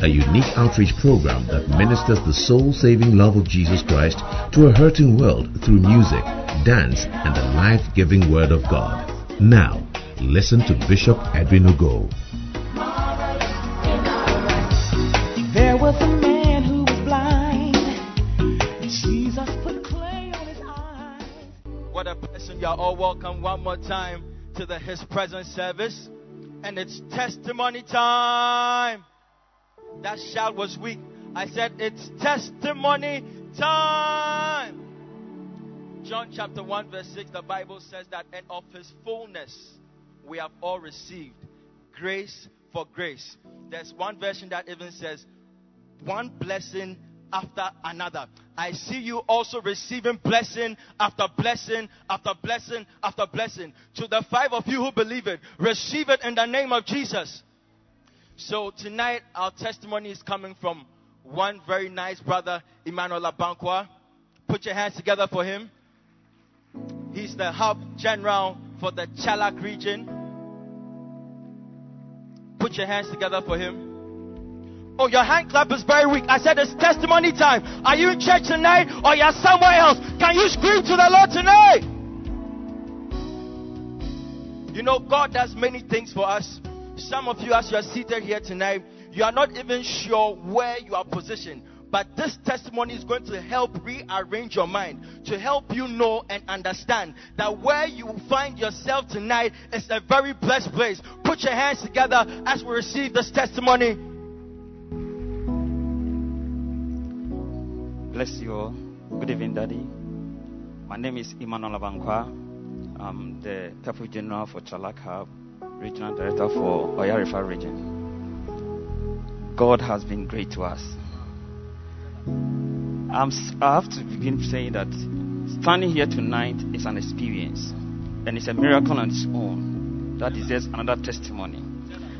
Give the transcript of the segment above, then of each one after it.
a unique outreach program that ministers the soul-saving love of Jesus Christ to a hurting world through music, dance, and the life-giving Word of God. Now, listen to Bishop Edwin Ogo. There was a man who was blind. Jesus put clay on his eyes. What a blessing. You're all welcome one more time to the His Presence service. And it's testimony time. That shout was weak. I said it's testimony time. John chapter 1, verse 6, the Bible says that, and of his fullness we have all received grace for grace. There's one version that even says, one blessing after another. I see you also receiving blessing after blessing after blessing after blessing. To the five of you who believe it, receive it in the name of Jesus. So tonight our testimony is coming from one very nice brother, Emmanuel Abankwa. Put your hands together for him. He's the hub general for the Chalak region. Put your hands together for him. Oh, your hand clap is very weak. I said it's testimony time. Are you in church tonight or you're somewhere else? Can you scream to the Lord tonight? You know, God does many things for us. Some of you, as you are seated here tonight, you are not even sure where you are positioned. But this testimony is going to help rearrange your mind, to help you know and understand that where you find yourself tonight is a very blessed place. Put your hands together as we receive this testimony. Bless you all. Good evening, Daddy. My name is Emmanuel Abankwa. I'm the Capo General for Chalak Hub, Regional Director for Oyarifa region. God has been great to us. I'm, I have to begin saying that standing here tonight is an experience and it's a miracle on its own that deserves another testimony.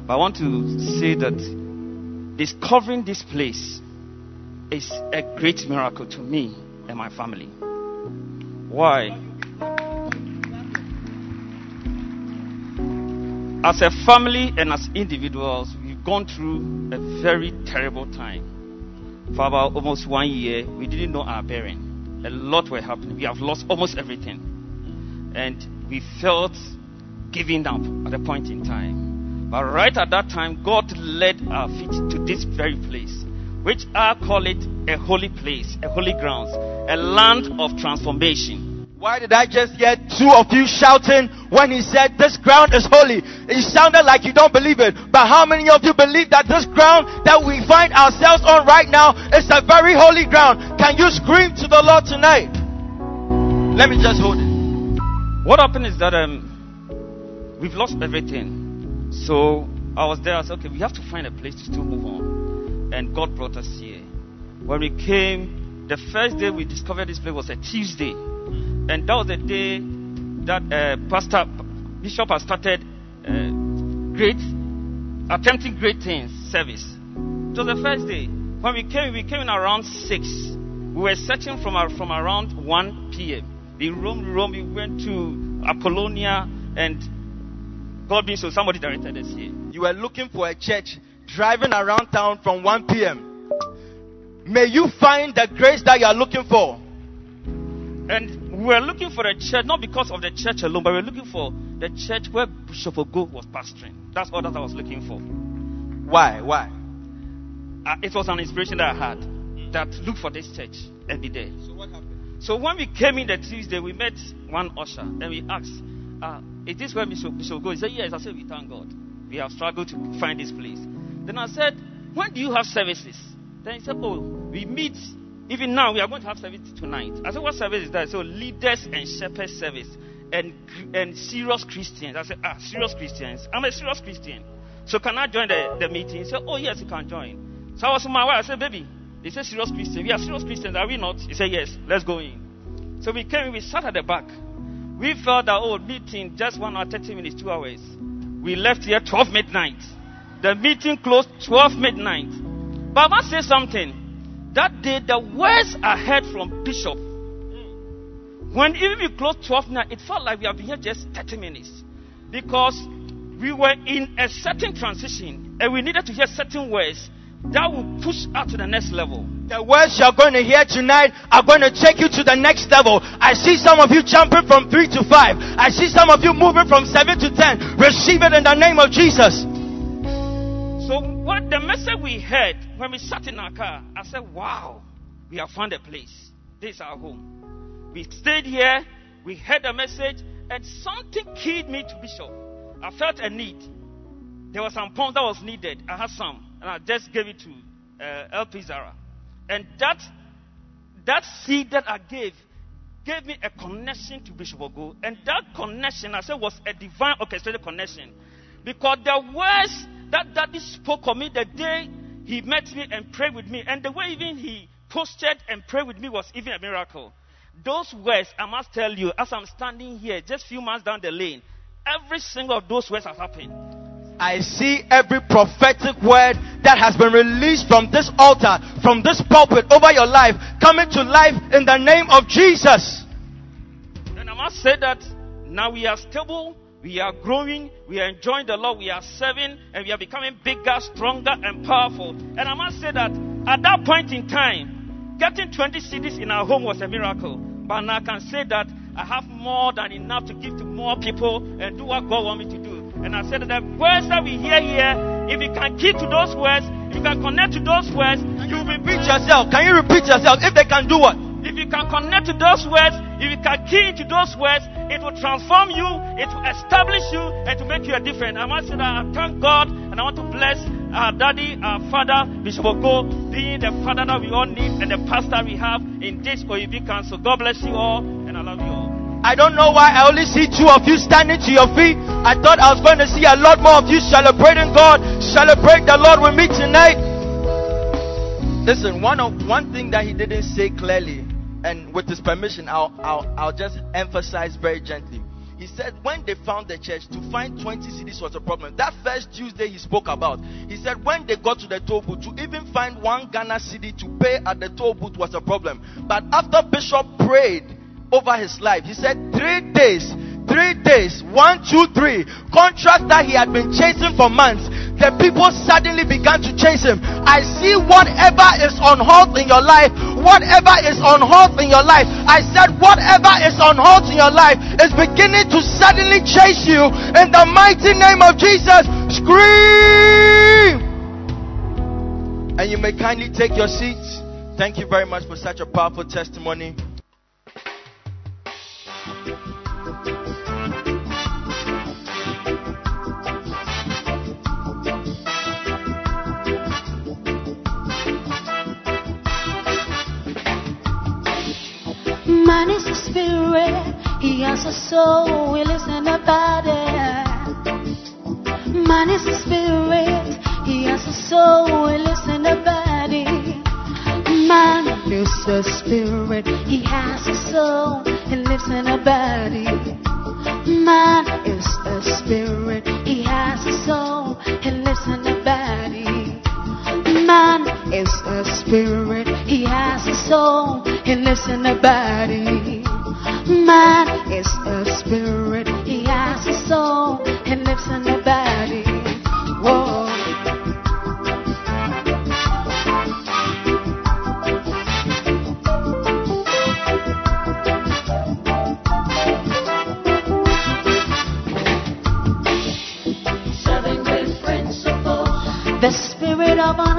But I want to say that discovering this place is a great miracle to me and my family. Why? As a family and as individuals, we've gone through a very terrible time. For about almost one year, we didn't know our bearing. A lot were happening. We have lost almost everything. And we felt giving up at a point in time. But right at that time, God led our feet to this very place, which I call it a holy place, a holy grounds, a land of transformation. Why did I just hear two of you shouting when he said this ground is holy? It sounded like you don't believe it. But how many of you believe that this ground that we find ourselves on right now is a very holy ground? Can you scream to the Lord tonight? Let me just hold it. What happened is that um, we've lost everything. So I was there. I said, okay, we have to find a place to still move on. And God brought us here. When we came, the first day we discovered this place was a Tuesday. And that was the day that uh, Pastor Bishop has started uh, great, attempting great things service. It was the first day. When we came, we came in around 6. We were searching from, our, from around 1 p.m. We roamed, roamed, we went to Apollonia, and God being so, somebody directed us here. You were looking for a church, driving around town from 1 p.m. May you find the grace that you are looking for. And we're looking for a church, not because of the church alone, but we're looking for the church where Bishop Ogo was pastoring. That's all that I was looking for. Why? Why? Uh, it was an inspiration that I had that look for this church and be there. So what happened? So when we came in the Tuesday, we met one usher and we asked, uh, "Is this where Bishop Bishop Ogo?" He said, "Yes." I said, "We thank God. We have struggled to find this place." Then I said, "When do you have services?" Then he said, "Oh, we meet even now, we are going to have service tonight. I said, What service is that? So, leaders and shepherds service and, and serious Christians. I said, Ah, serious Christians. I'm a serious Christian. So, can I join the, the meeting? He said, Oh, yes, you can join. So, I was with my wife. I said, Baby, They said, serious Christians. We are serious Christians, are we not? He said, yes, let's go in. So we came, we sat at the back. We felt that, oh, meeting just one hour, 30 minutes, two hours. We left here 12 midnight. The meeting closed 12 midnight. But I must say something. That day, the words I heard from Bishop, when even we closed 12 midnight, it felt like we have been here just 30 minutes. Because we were in a certain transition and we needed to hear certain words that will push us to the next level. The words you're going to hear tonight are going to take you to the next level. I see some of you jumping from 3 to 5. I see some of you moving from 7 to 10. Receive it in the name of Jesus. So, what the message we heard when we sat in our car, I said, Wow, we have found a place. This is our home. We stayed here, we heard the message, and something keyed me to Bishop. I felt a need. There was some pounds that was needed. I had some, and I just gave it to uh, El Pizarra. And that that seed that I gave gave me a connection to Bishop Ogo. And that connection, I said, was a divine orchestrated connection. Because the words that Daddy spoke of me the day he met me and prayed with me, and the way even he posted and prayed with me was even a miracle. Those words, I must tell you, as I'm standing here, just few months down the lane, every single of those words have happened. I see every prophetic word that has been released from this altar, from this pulpit over your life, coming to life in the name of Jesus. And I must say that now we are stable, we are growing, we are enjoying the Lord, we are serving, and we are becoming bigger, stronger, and powerful. And I must say that at that point in time, getting 20 cedis in our home was a miracle. But now I can say that I have more than enough to give to more people and do what God wants me to do. And I said that the words that we hear here, if you can keep to those words, if you can connect to those words, you will Repeat yourself. Can you repeat yourself? If they can do what? If you can connect to those words, if you can key into those words, it will transform you, it will establish you, and to make you a different. I must say that I thank God and I want to bless our daddy, our father, Bishop Ogo, being the father that we all need and the pastor we have in this Oyibi Council. God bless you all, and I love you all. I don't know why I only see two of you standing to your feet. I thought I was going to see a lot more of you celebrating God. Celebrate the Lord with me tonight. Listen, one of one thing that he didn't say clearly, and with his permission, I'll I'll, I'll just emphasize very gently. He said when they found the church, to find 20 cedis was a problem. That first Tuesday he spoke about, he said when they got to the toll booth, to even find one Ghana cedi to pay at the toll booth was a problem. But after Bishop prayed over his life, he said three days, three days, one, two, three, contracts that he had been chasing for months. The people suddenly began to chase him. I see whatever is on hold in your life, whatever is on hold in your life. I said, whatever is on hold in your life is beginning to suddenly chase you in the mighty name of Jesus. Scream! And you may kindly take your seats. Thank you very much for such a powerful testimony. Man is a spirit, he has a soul, he lives in a body. Man is a spirit, he has a soul, he lives in a body. Man is a spirit, he has a soul, he lives in a body. Man is a spirit, he has a soul, he lives in a body. Man is a spirit, he has a soul, he lives in a body. Man is a spirit, he has a soul, he lives in a body. Whoa. Seven great principles. The spirit of an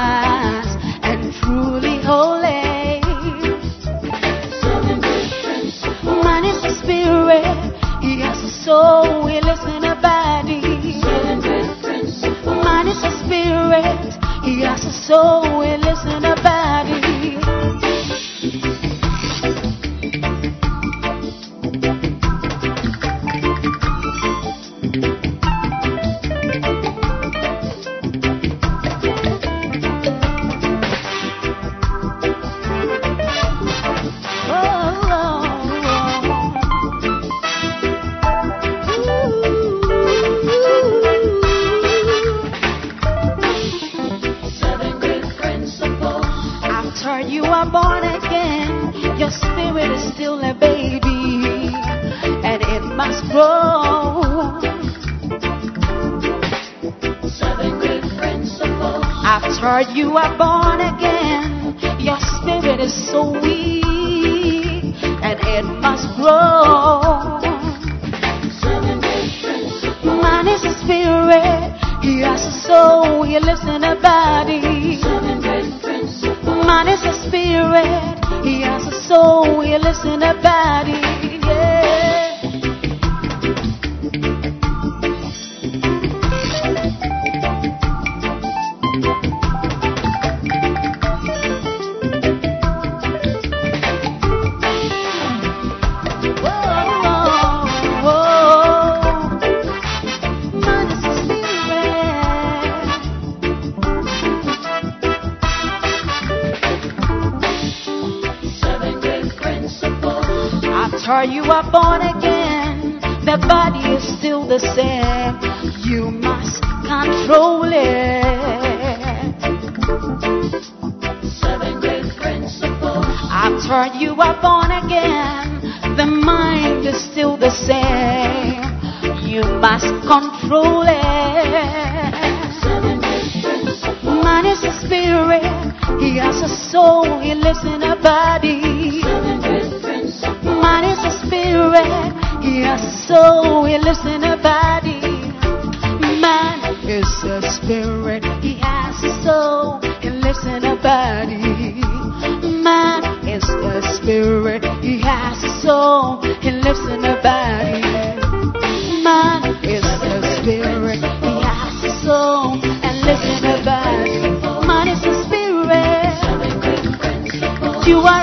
you are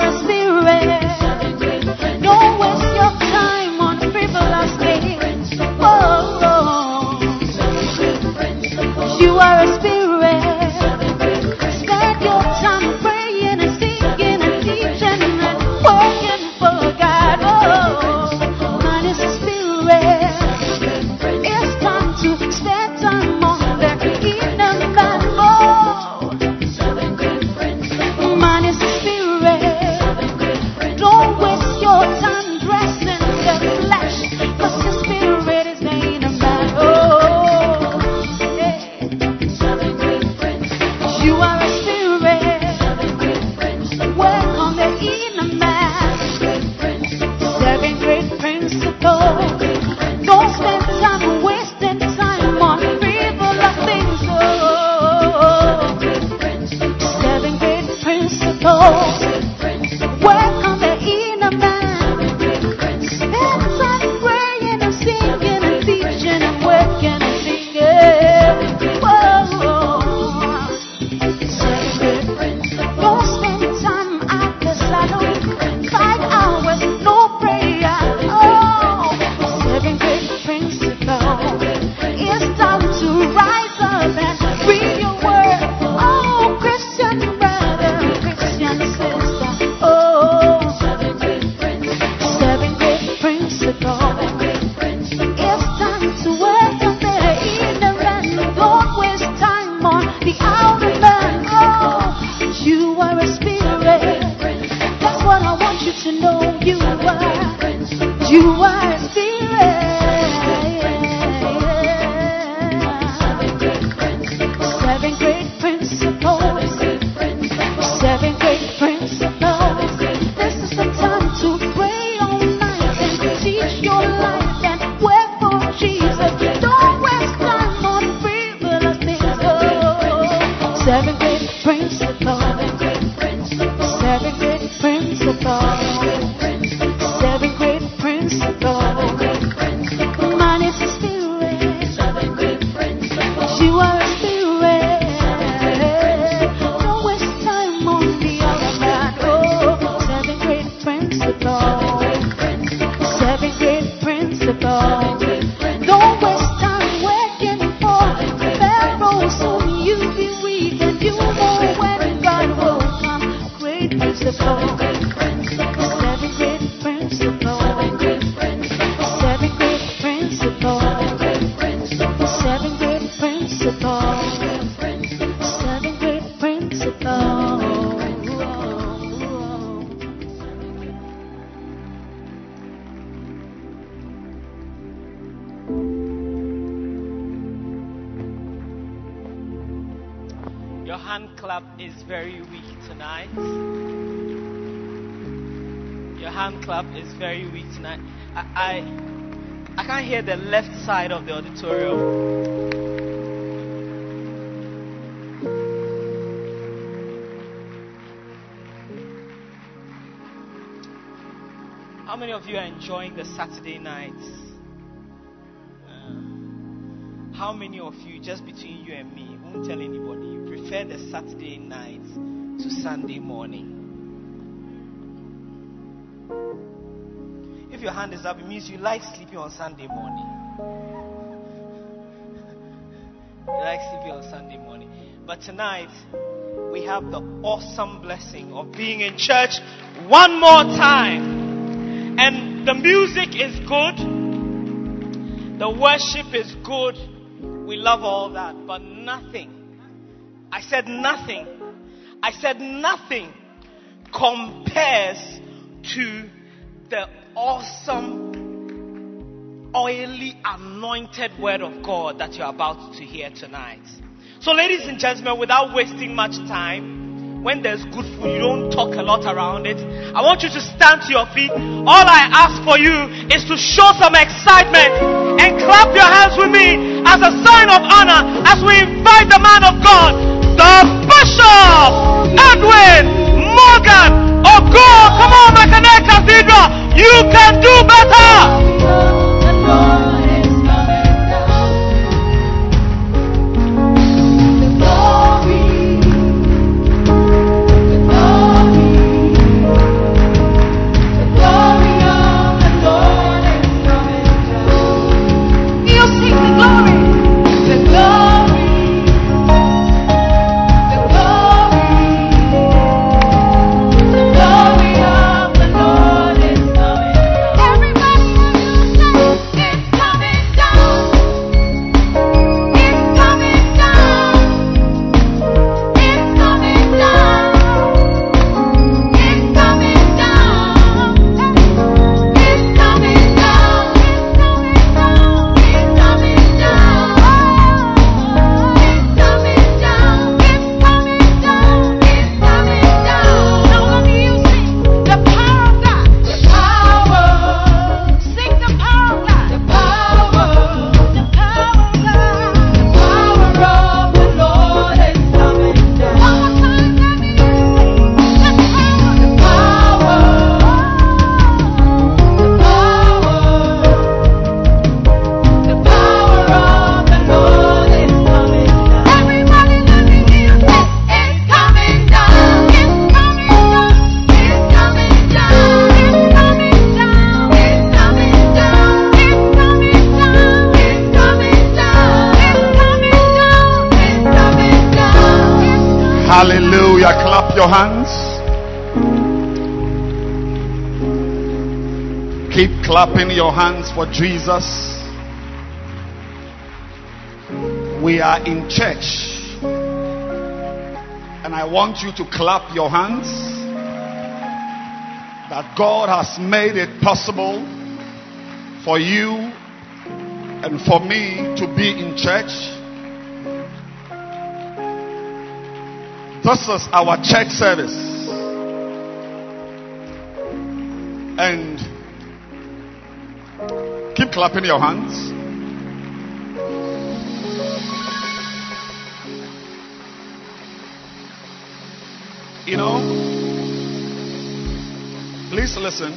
hand clap is very weak tonight. Your hand clap is very weak tonight. I, I, I can't hear the left side of the auditorium. How many of you are enjoying the Saturday nights? Uh, how many of you, just between you and me, won't tell anybody, you prefer the Saturday night to Sunday morning? If your hand is up, it means you like sleeping on Sunday morning. You like sleeping on Sunday morning. But tonight, we have the awesome blessing of being in church one more time. And the music is good. The worship is good. We love all that. But nothing, I said nothing, I said nothing compares to the awesome, oily, anointed word of God that you're about to hear tonight. So, ladies and gentlemen, without wasting much time, when there's good food, you don't talk a lot around it. I want you to stand to your feet. All I ask for you is to show some excitement and clap your hands with me as a sign of honor as we invite the man of God, the Bishop Edwin Morgan Ogo. Come on, Mackinac Cathedral. You can do better. Clapping your hands for Jesus. We are in church. And I want you to clap your hands that God has made it possible for you and for me to be in church. This is our church service. And clapping your hands. You know, please listen.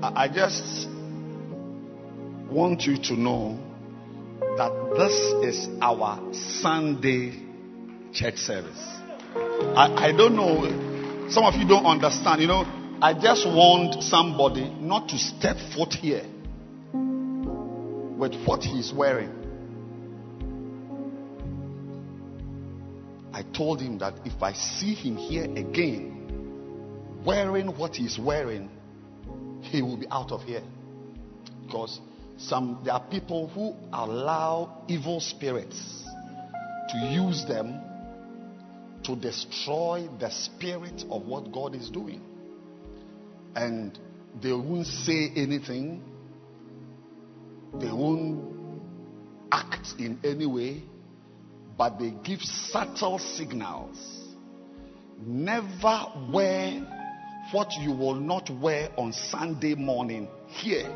I just want you to know that this is our Sunday church service. I, I don't know, some of you don't understand. You know, I just want somebody not to step foot here with what he's wearing. I told him that if I see him here again wearing what he's wearing, he will be out of here. Because some there are people who allow evil spirits to use them to destroy the spirit of what God is doing. And they won't say anything, they won't act in any way, but they give subtle signals. Never wear what you will not wear on Sunday morning here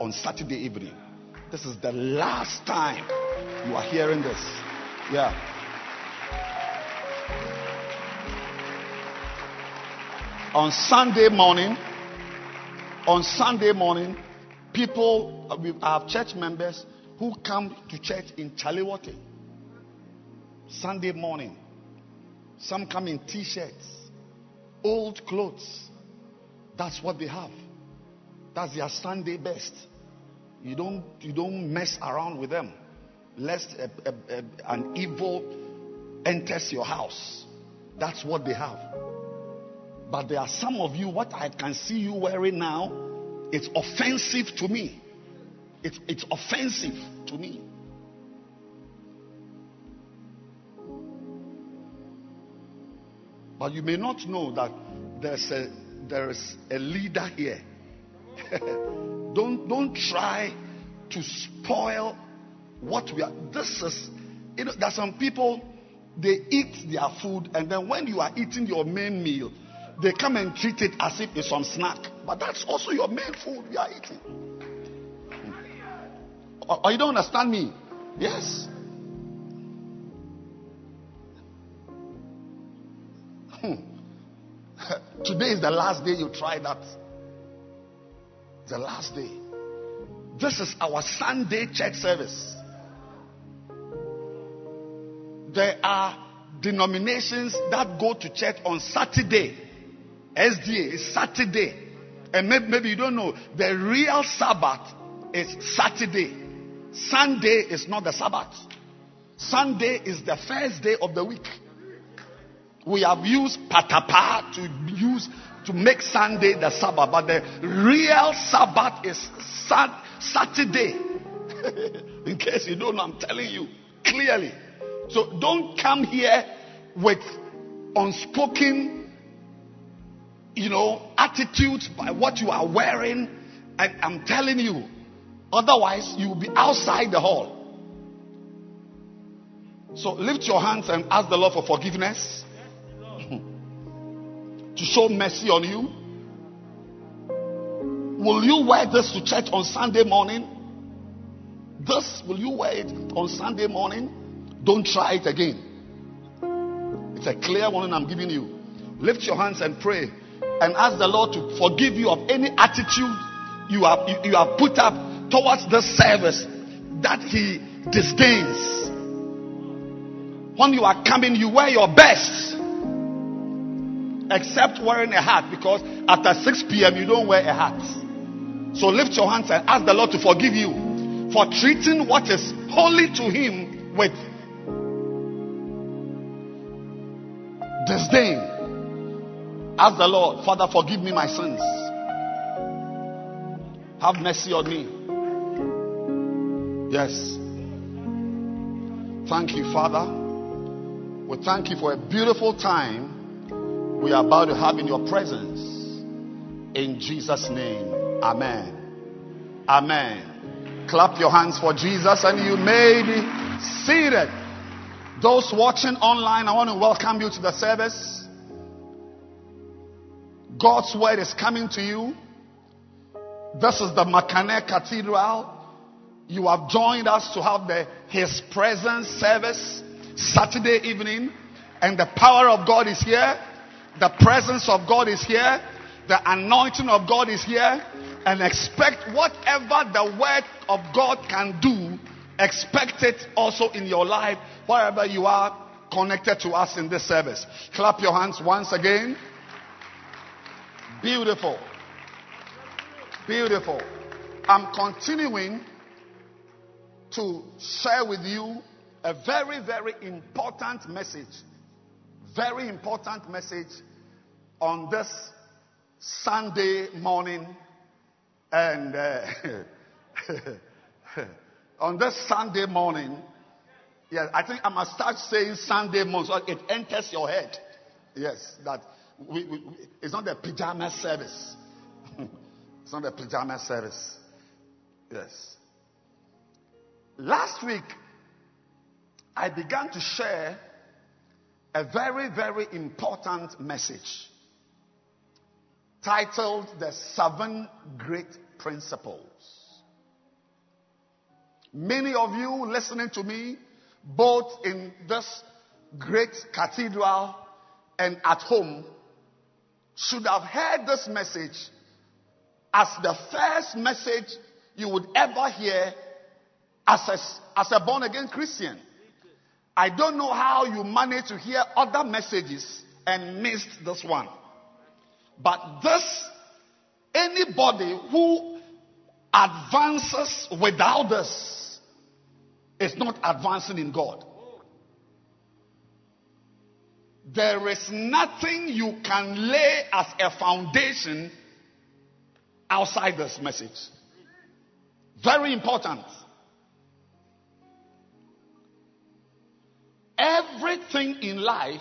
on Saturday evening. This is the last time you are hearing this. Yeah. On Sunday morning, on Sunday morning, people, uh, we have church members who come to church in Chaliwate. Sunday morning. Some come in t shirts, old clothes. That's what they have. That's their Sunday best. You don't, you don't mess around with them, lest a, a, a, an evil enters your house. That's what they have. But there are some of you, what I can see you wearing now, it's offensive to me. It's, it's offensive to me. But you may not know that there's a, there is a leader here. don't, don't try to spoil what we are. This is, you know, there's some people, they eat their food, and then when you are eating your main meal, they come and treat it as if it's some snack. But that's also your main food you are eating. Or, you don't understand me? Yes. Hmm. Today is the last day you try that. The last day. This is our Sunday church service. There are denominations that go to church on Saturday. SDA is Saturday. And maybe, maybe you don't know, the real Sabbath is Saturday. Sunday is not the Sabbath. Sunday is the first day of the week. We have used patapa to use to make Sunday the Sabbath, but the real Sabbath is Sat- Saturday. In case you don't know, I'm telling you clearly. So don't come here with unspoken, you know, attitudes by what you are wearing. And I'm telling you, otherwise you will be outside the hall. So lift your hands and ask the Lord for forgiveness to show mercy on you? Will you wear this to church on Sunday morning? This, will you wear it on Sunday morning? Don't try it again. It's a clear warning I'm giving you. Lift your hands and pray and ask the Lord to forgive you of any attitude you have, you, have put up towards this service that He disdains. When you are coming, you wear your best except wearing a hat because after 6 p.m. you don't wear a hat. So lift your hands and ask the Lord to forgive you for treating what is holy to Him with disdain. Ask the Lord, Father, forgive me my sins. Have mercy on me. Yes. Thank you, Father. We thank you for a beautiful time we are about to have in your presence. In Jesus' name. Amen. Amen. Clap your hands for Jesus and you may be seated. Those watching online, I want to welcome you to the service. God's word is coming to you. This is the Makane Cathedral. You have joined us to have the His Presence service Saturday evening, and the power of God is here. The presence of God is here. The anointing of God is here. And expect whatever the word of God can do, expect it also in your life, wherever you are connected to us in this service. Clap your hands once again. Beautiful. Beautiful. I'm continuing to share with you a very, very important message. Very important message on this Sunday morning. And uh, on this Sunday morning, yeah, I think I must start saying Sunday morning so it enters your head. Yes, that we, we, it's not the pajama service. it's not the pajama service. Yes. Last week, I began to share a very, very important message titled The Seven Great Principles. Many of you listening to me, both in this great cathedral and at home, should have heard this message as the first message you would ever hear as a, as a born again Christian. I don't know how you managed to hear other messages and missed this one. But this, anybody who advances without this is not advancing in God. There is nothing you can lay as a foundation outside this message. Very important. Everything in life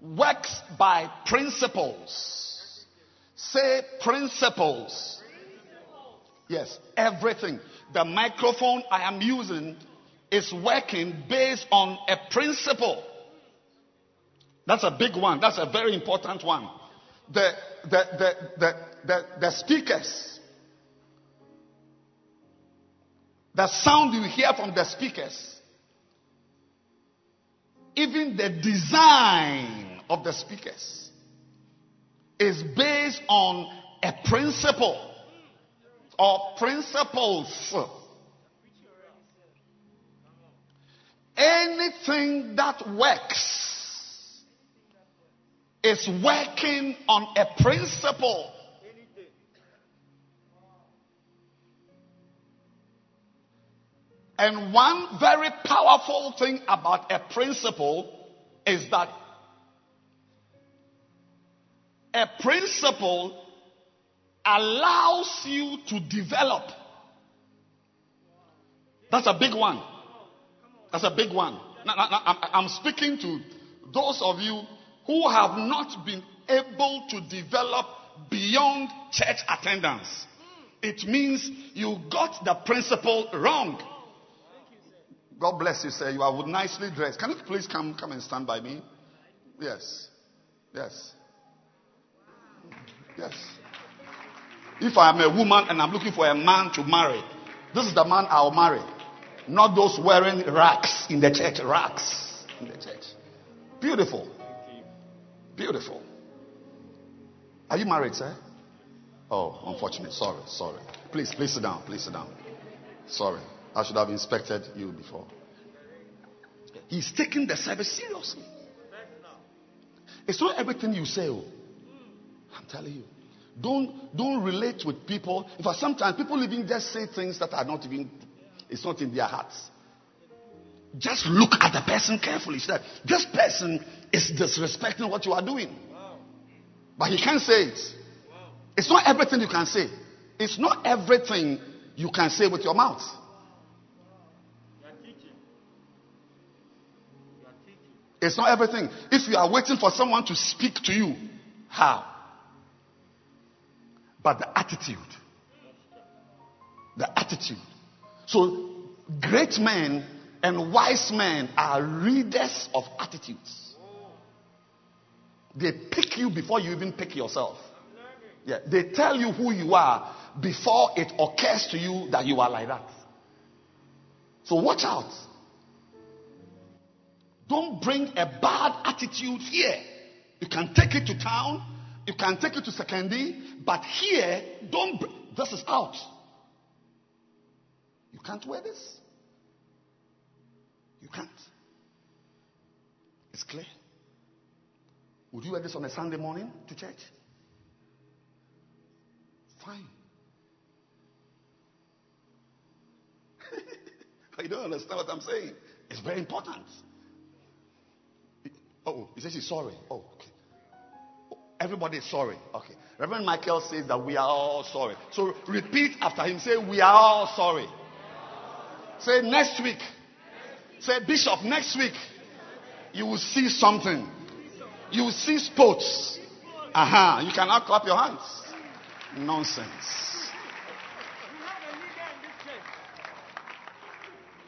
works by principles. Say principles. Yes, everything. The microphone I am using is working based on a principle. That's a big one. That's a very important one. The, the, the, the, the, the speakers, the sound you hear from the speakers, even the design of the speakers is based on a principle or principles. Anything that works is working on a principle. And one very powerful thing about a principle is that a principle allows you to develop. That's a big one. That's a big one. I'm speaking to those of you who have not been able to develop beyond church attendance. It means you got the principle wrong. God bless you, sir. You are nicely dressed. Can you please come, come and stand by me? Yes. Yes. Yes. If I am a woman and I'm looking for a man to marry, this is the man I'll marry. Not those wearing racks in the church. Racks in the church. Beautiful. Beautiful. Are you married, sir? Oh, unfortunate. Sorry, sorry. Please, please sit down. Please sit down. Sorry. I should have inspected you before. He's taking the service seriously. It's not everything you say. Oh. I'm telling you. Don't don't relate with people. In fact, sometimes people even just say things that are not even it's not in their hearts. Just look at the person carefully. So that this person is disrespecting what you are doing. But he can't say it. It's not everything you can say. It's not everything you can say with your mouth. It's not everything. If you are waiting for someone to speak to you, how? But the attitude. The attitude. So, great men and wise men are readers of attitudes. They pick you before you even pick yourself. Yeah, they tell you who you are before it occurs to you that you are like that. So watch out. Don't bring a bad attitude here. You can take it to town, you can take it to Sekondi, but here, don't. Br- this is out. You can't wear this. You can't. It's clear. Would you wear this on a Sunday morning to church? Fine. you don't understand what I'm saying. It's very important. Oh, he says he's sorry. Oh, okay. Everybody is sorry. Okay. Reverend Michael says that we are all sorry. So repeat after him. Say, We are all sorry. Say, Next week. Say, Bishop, next week. You will see something. You will see sports. Aha. Uh-huh. You cannot clap your hands. Nonsense.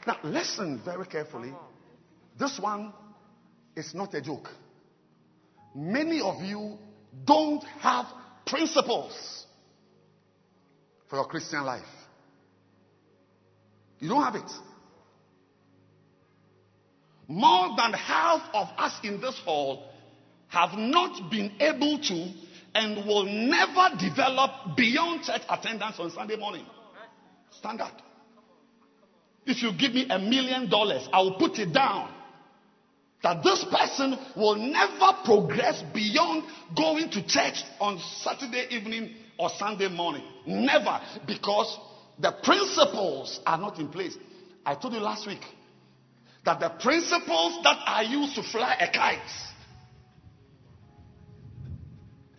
Now, listen very carefully. This one is not a joke. Many of you don't have principles for your Christian life. You don't have it. More than half of us in this hall have not been able to and will never develop beyond church attendance on Sunday morning. Standard. If you give me a million dollars, I will put it down that this person will never progress beyond going to church on Saturday evening or Sunday morning. Never. Because the principles are not in place. I told you last week that the principles that are used to fly a kite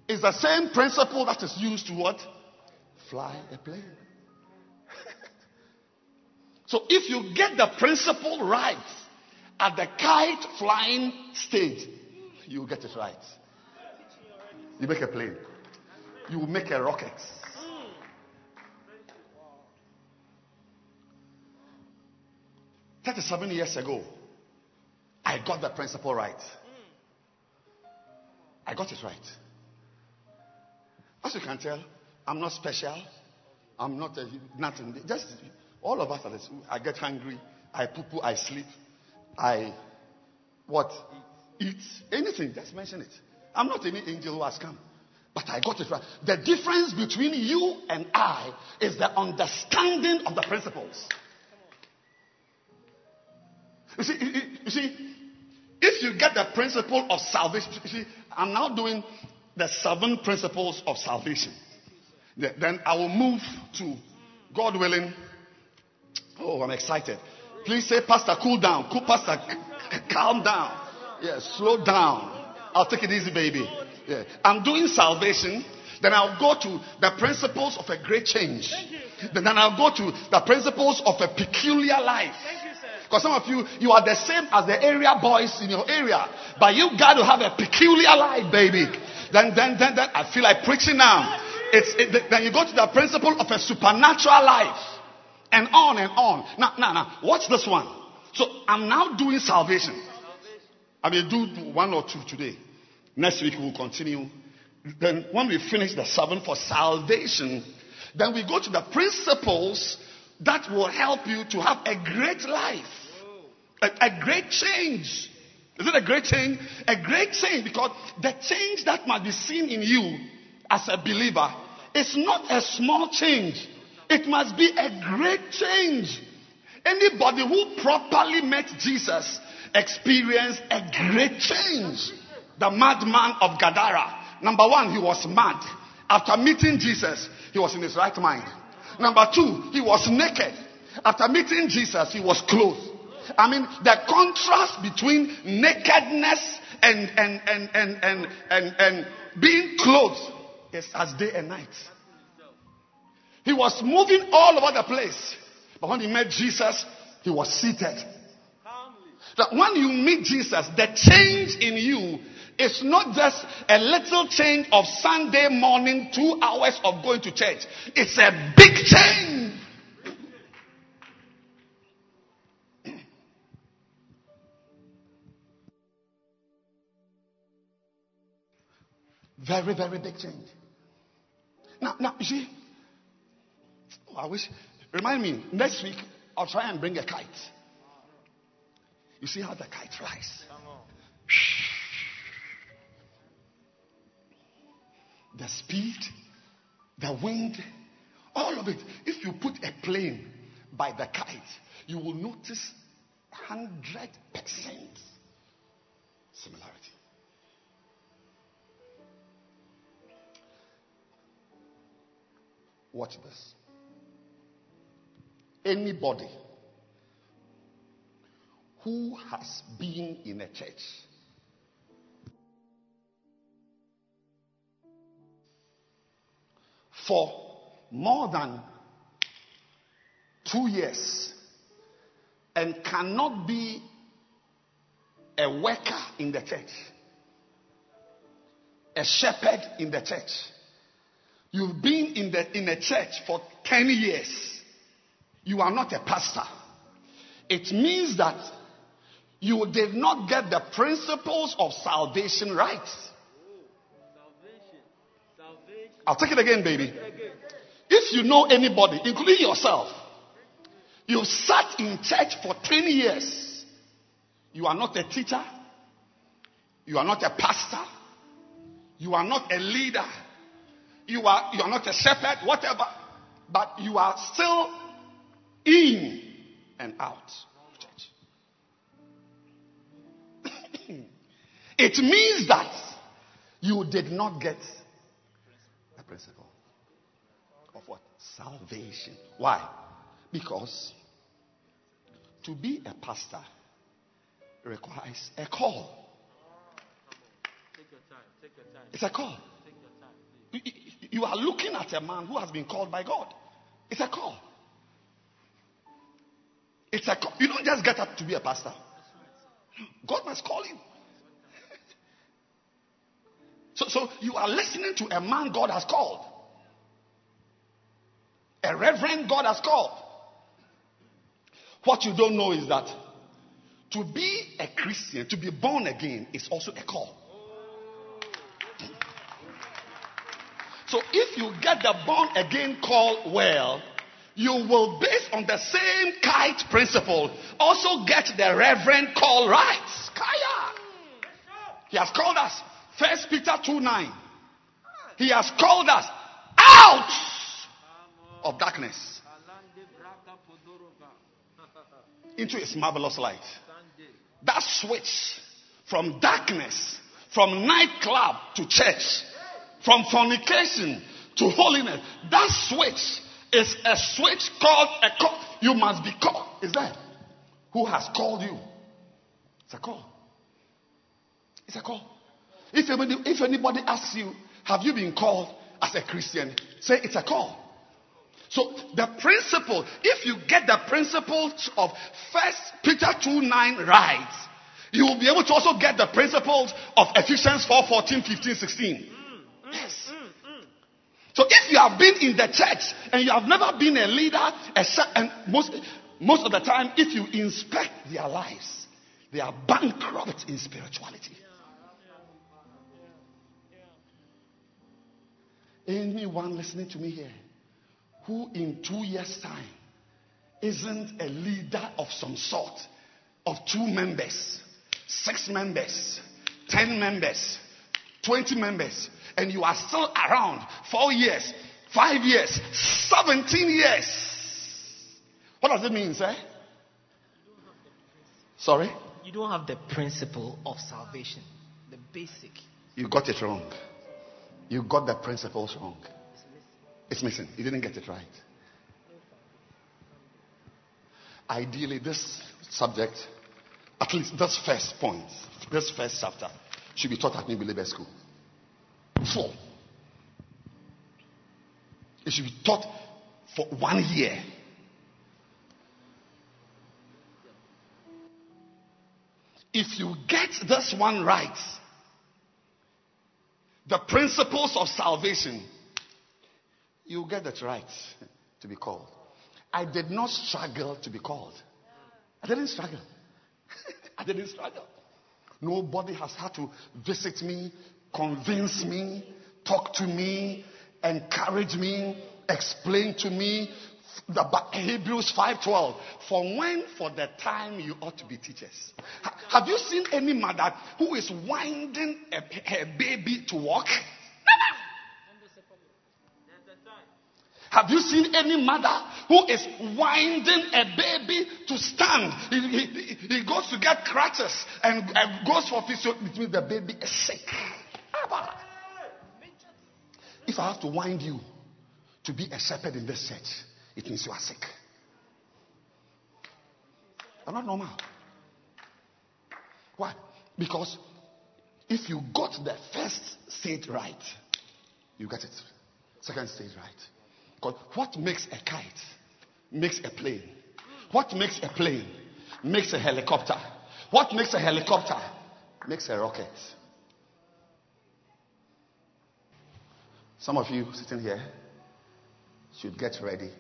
is the same principle that is used to what? Fly a plane. so if you get the principle right at the kite flying stage, you get it right. You make a plane. You make a rocket. Thirty-seven years ago, I got the principle right. I got it right. As you can tell, I'm not special. I'm not a, nothing. Just all of us are this. I get hungry. I poo poo. I sleep. I what? Eat anything. Just mention it. I'm not any angel who has come, but I got it right. The difference between you and I is the understanding of the principles. You see, you, you see, if you get the principle of salvation, you see, I'm now doing the seven principles of salvation. Then I will move to, God willing. Oh, I'm excited. Please say, Pastor, cool down. Cool, Pastor, c- calm down. Yeah, slow down. I'll take it easy, baby. Yeah. I'm doing salvation. Then I'll go to the principles of a great change. Then I'll go to the principles of a peculiar life. Because some of you, you are the same as the area boys in your area. But you got to have a peculiar life, baby. Then, then, then, then, I feel like preaching now. It's, it, then you go to the principle of a supernatural life. And on and on. Now, now, now, watch this one. So I'm now doing salvation. I will do one or two today. Next week we'll continue. Then when we finish the seven for salvation, then we go to the principles that will help you to have a great life. A, a great change. Is it a great change? A great change because the change that must be seen in you as a believer is not a small change. It must be a great change. Anybody who properly met Jesus experienced a great change. The madman of Gadara. Number one, he was mad. After meeting Jesus, he was in his right mind. Number two, he was naked. After meeting Jesus, he was clothed. I mean, the contrast between nakedness and and and and and and, and being clothed is as day and night. He was moving all over the place. But when he met Jesus, he was seated. That when you meet Jesus, the change in you is not just a little change of Sunday morning, two hours of going to church. It's a big change. Very, very big change. Now, now, you see, oh, I wish, remind me, next week I'll try and bring a kite. You see how the kite flies? The speed, the wind, all of it. If you put a plane by the kite, you will notice 100% similarity. Watch this. Anybody who has been in a church for more than two years and cannot be a worker in the church, a shepherd in the church. You've been in, the, in a church for 10 years. You are not a pastor. It means that you did not get the principles of salvation right. I'll take it again, baby. If you know anybody, including yourself, you've sat in church for 10 years, you are not a teacher, you are not a pastor, you are not a leader, you are, you are not a shepherd, whatever, but you are still in and out of church. it means that you did not get principle of what? Salvation. Why? Because to be a pastor requires a call. It's a call. You- you- You are looking at a man who has been called by God. It's a call. It's a call. You don't just get up to be a pastor. God must call you. So, so you are listening to a man God has called. A reverend God has called. What you don't know is that to be a Christian, to be born again, is also a call. So if you get the born again call well, you will, based on the same kite principle, also get the reverend call right. Kaya. He has called us. First Peter 2 9. He has called us out of darkness into his marvelous light. That switch from darkness, from nightclub to church, from fornication to holiness, that switch is a switch called a call. You must be called. Is that who has called you? It's a call. It's a call. If anybody, if anybody asks you, have you been called as a Christian? Say it's a call. So the principle, if you get the principles of First Peter 2 9 right, you will be able to also get the principles of Ephesians 4 14, 15, 16. Yes. So if you have been in the church and you have never been a leader, and most, most of the time, if you inspect their lives, they are bankrupt in spirituality. Anyone listening to me here who in two years' time isn't a leader of some sort, of two members, six members, ten members, 20 members, and you are still around four years, five years, 17 years. What does it mean, sir? Sorry? You don't have the principle of salvation, the basic. You got it wrong. You got the principles wrong. It's missing. You didn't get it right. Ideally, this subject, at least this first point, this first chapter, should be taught at New Believer School. Full. It should be taught for one year. If you get this one right, the principles of salvation, you get it right to be called. I did not struggle to be called. I didn't struggle. I didn't struggle. Nobody has had to visit me, convince me, talk to me, encourage me, explain to me Hebrews 5:12. For when for the time you ought to be teachers. Ha- Have you seen any mother who is winding a, her baby to walk? Have you seen any mother who is winding a baby to stand? He, he- he goes to get crutches and, and goes for physio. It means the baby is sick. If I have to wind you to be a shepherd in this church, it means you are sick. I'm not normal. Why? Because if you got the first stage right, you get it. Second stage right. Because what makes a kite makes a plane. What makes a plane makes a helicopter. What makes a helicopter makes a rocket. Some of you sitting here should get ready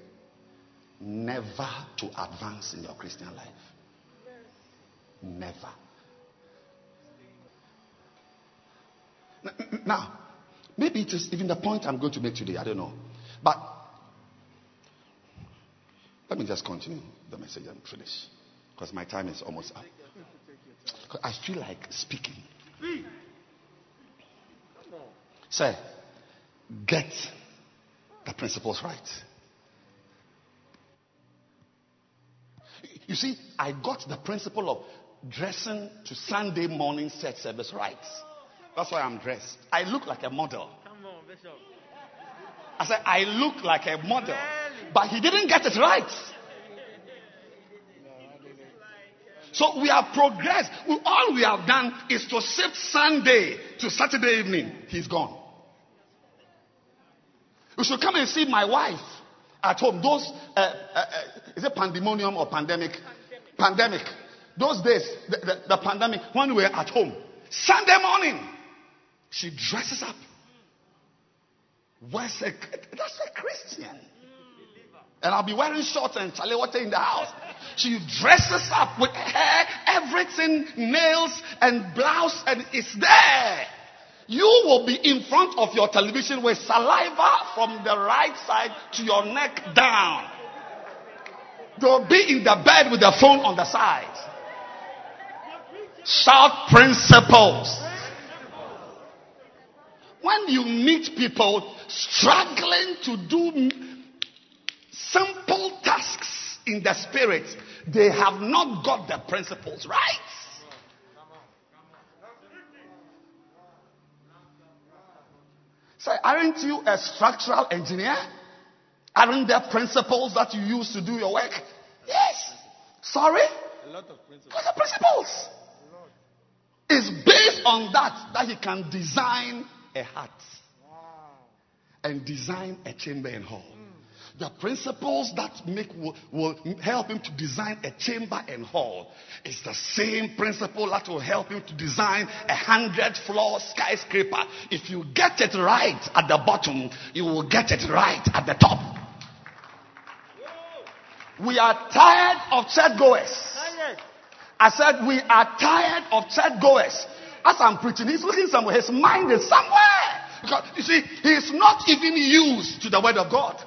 never to advance in your Christian life. Never. Now, maybe it is even the point I'm going to make today. I don't know. But let me just continue the message and finish. Because my time is almost up. I feel like speaking. Say, get the principles right. You see, I got the principle of dressing to Sunday morning set service right. That's why I'm dressed. I look like a model. Come on, Bishop. I said, I look like a model. But he didn't get it right. So we have progressed. We- all we have done is to shift Sunday to Saturday evening. He's gone. You should come and see my wife at home. Those, uh, uh, uh, is it pandemonium or pandemic? Pandemic. Those days, the, the, the pandemic, when we were at home, Sunday morning, she dresses up. Where's a, that's a Christian. And I'll be wearing shorts and chale wote in the house. She dresses up with hair, everything, nails and blouse, and it's there. You will be in front of your television with saliva from the right side to your neck down. You'll be in the bed with the phone on the side. Shout principles. When you meet people struggling to do simple tasks in the spirit, they have not got the principles right. So, aren't you a structural engineer? Aren't there principles that you use to do your work? Yes. Sorry? A lot of principles. What are principles? It's based on that that he can design a hut and design a chamber and hall. The principles that make will, will help him to design a chamber and hall is the same principle that will help him to design a hundred floor skyscraper. If you get it right at the bottom, you will get it right at the top. We are tired of churchgoers. I said, We are tired of churchgoers. As I'm preaching, he's looking somewhere. His mind is somewhere. Because, you see, he's not even used to the word of God.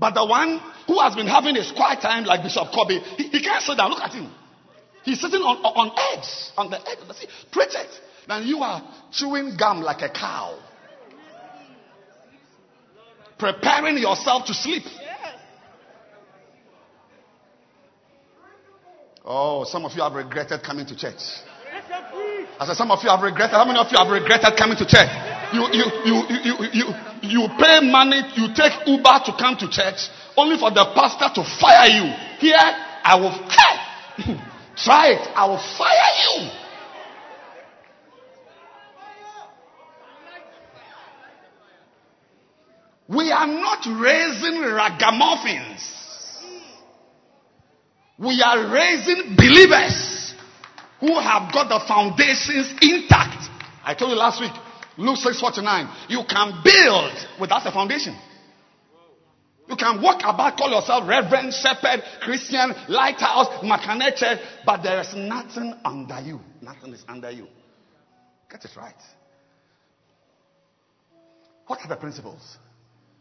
But the one who has been having his quiet time, like Bishop Kobe, he, he can't sit down. Look at him. He's sitting on, on edge, on the edge of the seat. Preach it. Then you are chewing gum like a cow. Preparing yourself to sleep. Oh, some of you have regretted coming to church. I said, some of you have regretted. How many of you have regretted coming to church? You, you, you, you, you, you, pay money, you take Uber to come to church, only for the pastor to fire you. Here, I will, hey, try it. I will fire you. We are not raising ragamuffins. We are raising believers who have got the foundations intact. I told you last week, Luke 6:49, you can build without a foundation. You can walk about, call yourself Reverend, Shepherd, Christian, Lighthouse, Makane but there is nothing under you. Nothing is under you. Get it right. What are the principles?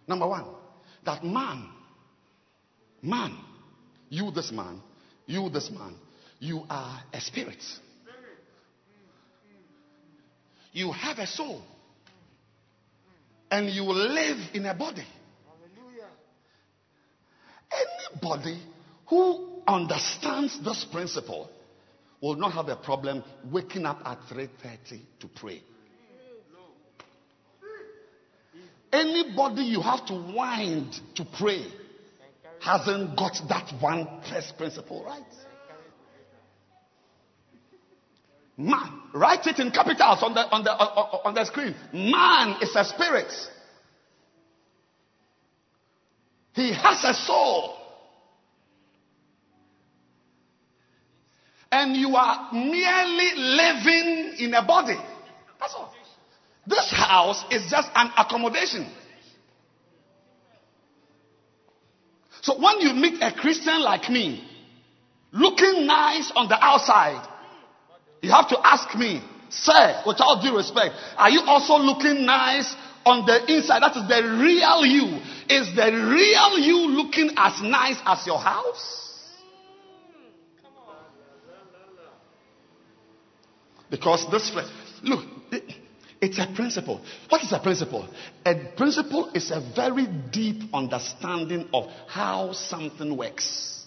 Number one, that man, man, you this man, you this man, you are a spirit. You have a soul. And you live in a body. Anybody who understands this principle will not have a problem waking up at 3:30 to pray. Anybody you have to wind to pray hasn't got that one first principle right. Man, write it in capitals on the on the on, the screen. Man is a spirit. He has a soul. And you are merely living in a body. That's all. This house is just an accommodation. So when you meet a Christian like me, looking nice on the outside, you have to ask me, sir, with all due respect, are you also looking nice on the inside? That is the real you. Is the real you looking as nice as your house? Because this flesh, look, it- it's a principle. What is a principle? A principle is a very deep understanding of how something works.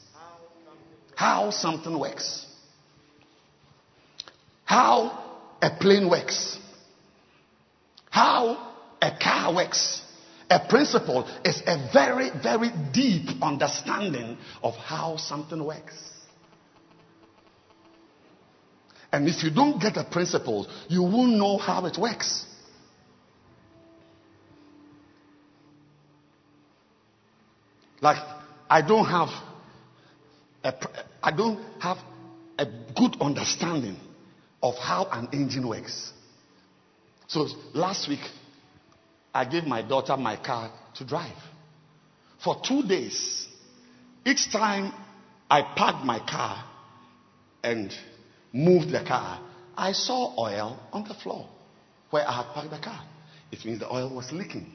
How something works. How a plane works. How a car works. A principle is a very, very deep understanding of how something works. And if you don't get the principles, you won't know how it works. Like, I don't have a, I don't have a good understanding of how an engine works. So last week, I gave my daughter my car to drive. For two days, each time I parked my car and moved the car, I saw oil on the floor where I had parked the car. It means the oil was leaking.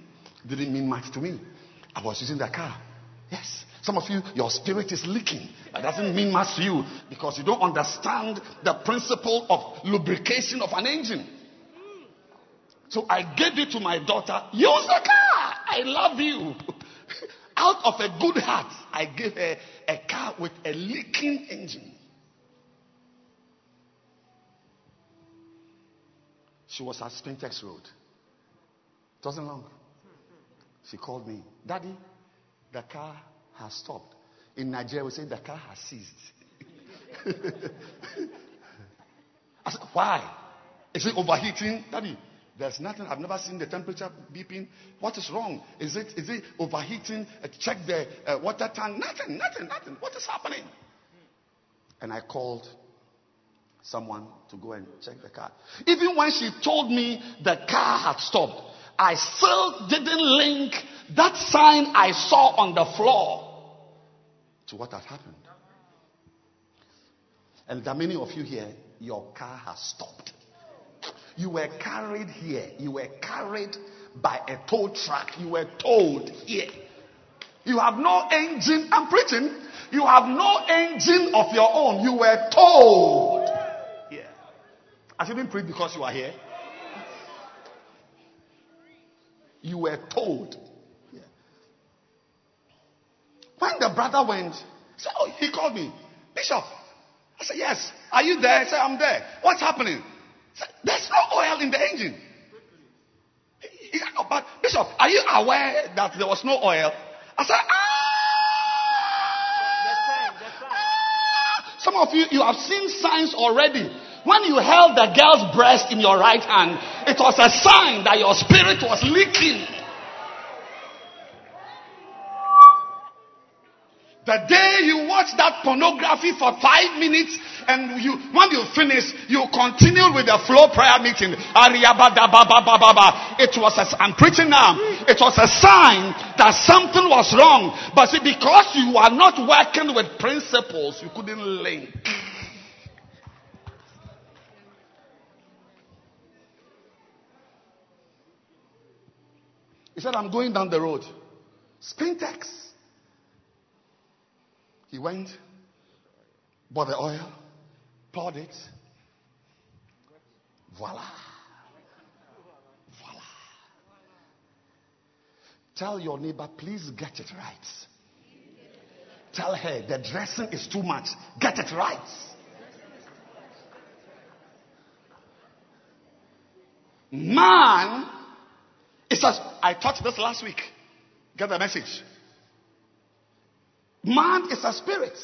Didn't mean much to me. I was using the car. Yes. Some of you, your spirit is leaking. That doesn't mean much to you because you don't understand the principle of lubrication of an engine. So I gave it to my daughter. Use the car. I love you. Out of a good heart, I gave her a car with a leaking engine. She was at Spintex Road. It wasn't long. She called me, Daddy, the car has stopped. In Nigeria, we say the car has seized. I said, Why? Is it overheating? Daddy, there's nothing. I've never seen the temperature beeping. What is wrong? Is it is it overheating? Uh, check the uh, water tank. Nothing, nothing, nothing. What is happening? And I called someone to go and check the car. Even when she told me the car had stopped, I still didn't link that sign I saw on the floor to what has happened. And there are many of you here, your car has stopped. You were carried here. You were carried by a tow truck. You were towed here. You have no engine. I'm preaching. You have no engine of your own. You were towed here. I shouldn't preach because you are here. You were told. When the brother went, so he called me, Bishop. I said, Yes. Are you there? He said, I'm there. What's happening? Said, There's no oil in the engine. He he said, "No, but Bishop, are you aware that there was no oil? I said, Ah! Some of you, you have seen signs already. When you held the girl's breast in your right hand, it was a sign that your spirit was leaking. The day you watch that pornography for five minutes and you, when you finish, you continue with the flow prayer meeting. It was a, I'm preaching now. It was a sign that something was wrong. But see, because you are not working with principles, you couldn't link. He said, I'm going down the road. Spintex. He went, bought the oil, poured it. Voila. Voila. Tell your neighbor, please get it right. Tell her the dressing is too much. Get it right. Man, it says, I taught this last week. Get the message. Man is a spirit.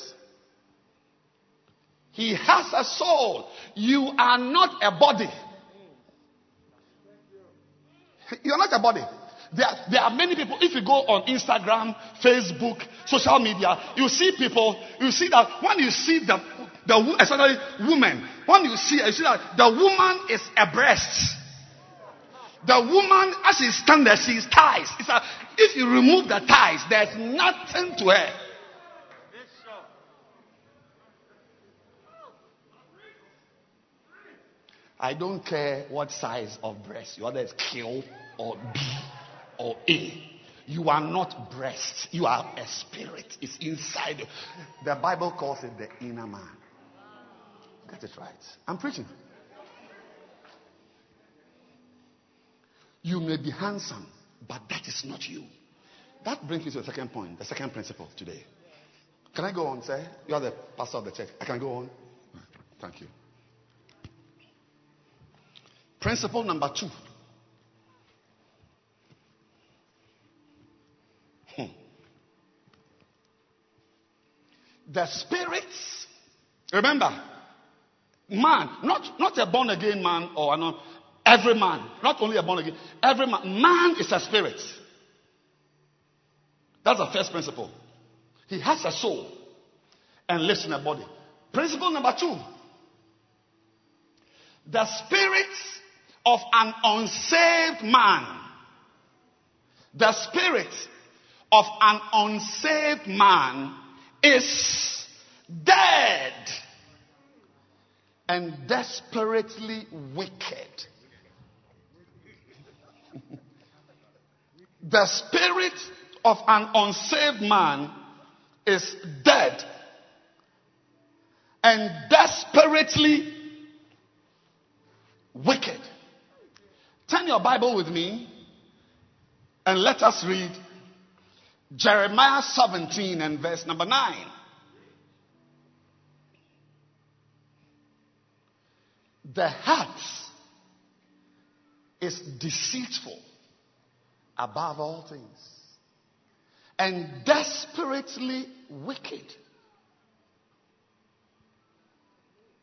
He has a soul. You are not a body. You're not a body. There, there are many people. If you go on Instagram, Facebook, social media, you see people. You see that when you see the the especially women, when you see, you see that the woman is a breast. The woman, as she stands there, she's ties. It's a, if you remove the ties, there's nothing to her. I don't care what size of breast, whether it's Q or B or A. You are not breast. You are a spirit. It's inside. The Bible calls it the inner man. Get it right. I'm preaching. You may be handsome, but that is not you. That brings me to the second point, the second principle today. Can I go on, sir? You are the pastor of the church. I can go on. Thank you. Principle number two. Hmm. The spirits, remember, man, not, not a born again man or an, every man, not only a born again, every man, man is a spirit. That's the first principle. He has a soul and lives in a body. Principle number two. The spirit of an unsaved man. The spirit of an unsaved man is dead and desperately wicked. the spirit of an unsaved man is dead and desperately wicked. Turn your Bible with me and let us read Jeremiah 17 and verse number 9. The heart is deceitful above all things and desperately wicked.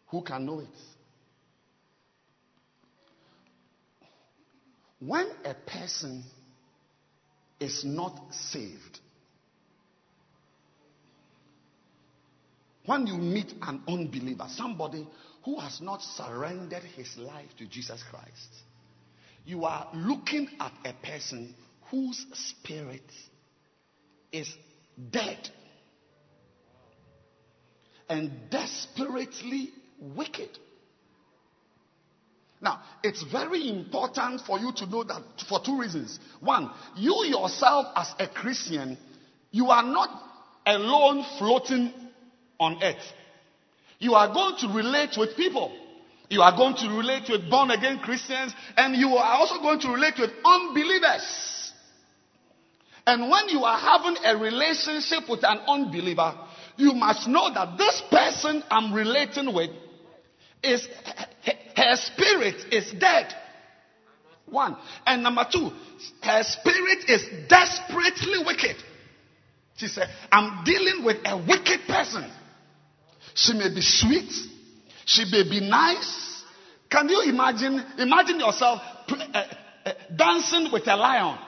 Who can know it? When a person is not saved, when you meet an unbeliever, somebody who has not surrendered his life to Jesus Christ, you are looking at a person whose spirit is dead and desperately wicked. Now, it's very important for you to know that for two reasons. One, you yourself as a Christian, you are not alone floating on earth. You are going to relate with people. You are going to relate with born again Christians, and you are also going to relate with unbelievers. And when you are having a relationship with an unbeliever, you must know that this person I'm relating with is her spirit is dead. One. And number two, her spirit is desperately wicked. She said, I'm dealing with a wicked person. She may be sweet. She may be nice. Can you imagine? Imagine yourself uh, uh, dancing with a lion.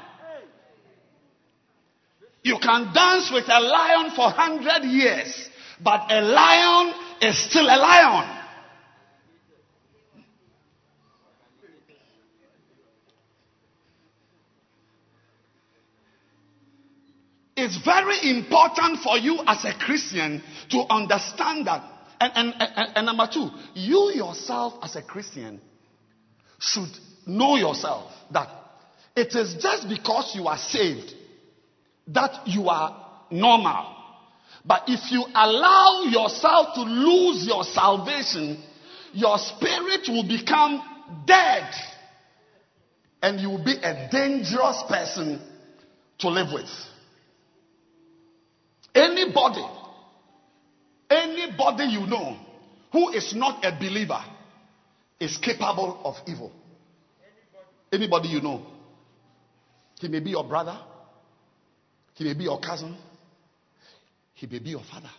You can dance with a lion for 100 years, but a lion is still a lion. It's very important for you as a Christian to understand that. And, and, and, and number two, you yourself as a Christian should know yourself that it is just because you are saved that you are normal. But if you allow yourself to lose your salvation, your spirit will become dead and you will be a dangerous person to live with. Anybody, anybody you know who is not a believer is capable of evil. Anybody you know. He may be your brother, he may be your cousin, he may be your father.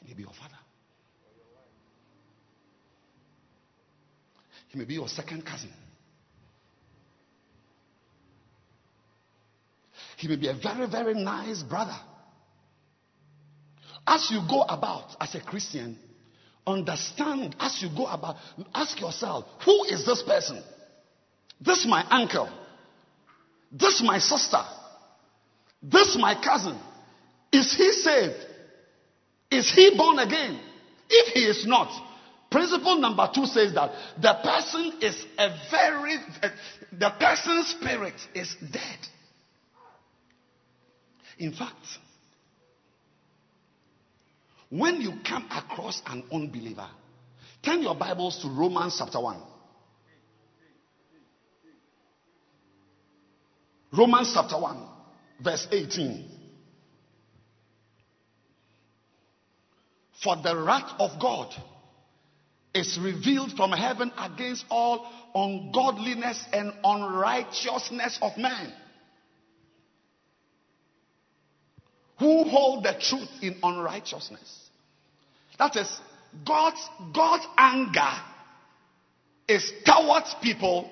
He may be your father. He may be your second cousin. He may be a very, very nice brother. As you go about as a Christian, understand as you go about, ask yourself, who is this person? This my uncle. This my sister. This my cousin. Is he saved? Is he born again? If he is not, principle number two says that the person is a very, the person's spirit is dead. In fact, when you come across an unbeliever, turn your Bibles to Romans chapter 1. Romans chapter 1, verse 18. For the wrath of God is revealed from heaven against all ungodliness and unrighteousness of men who hold the truth in unrighteousness. That is, God's, God's anger is towards people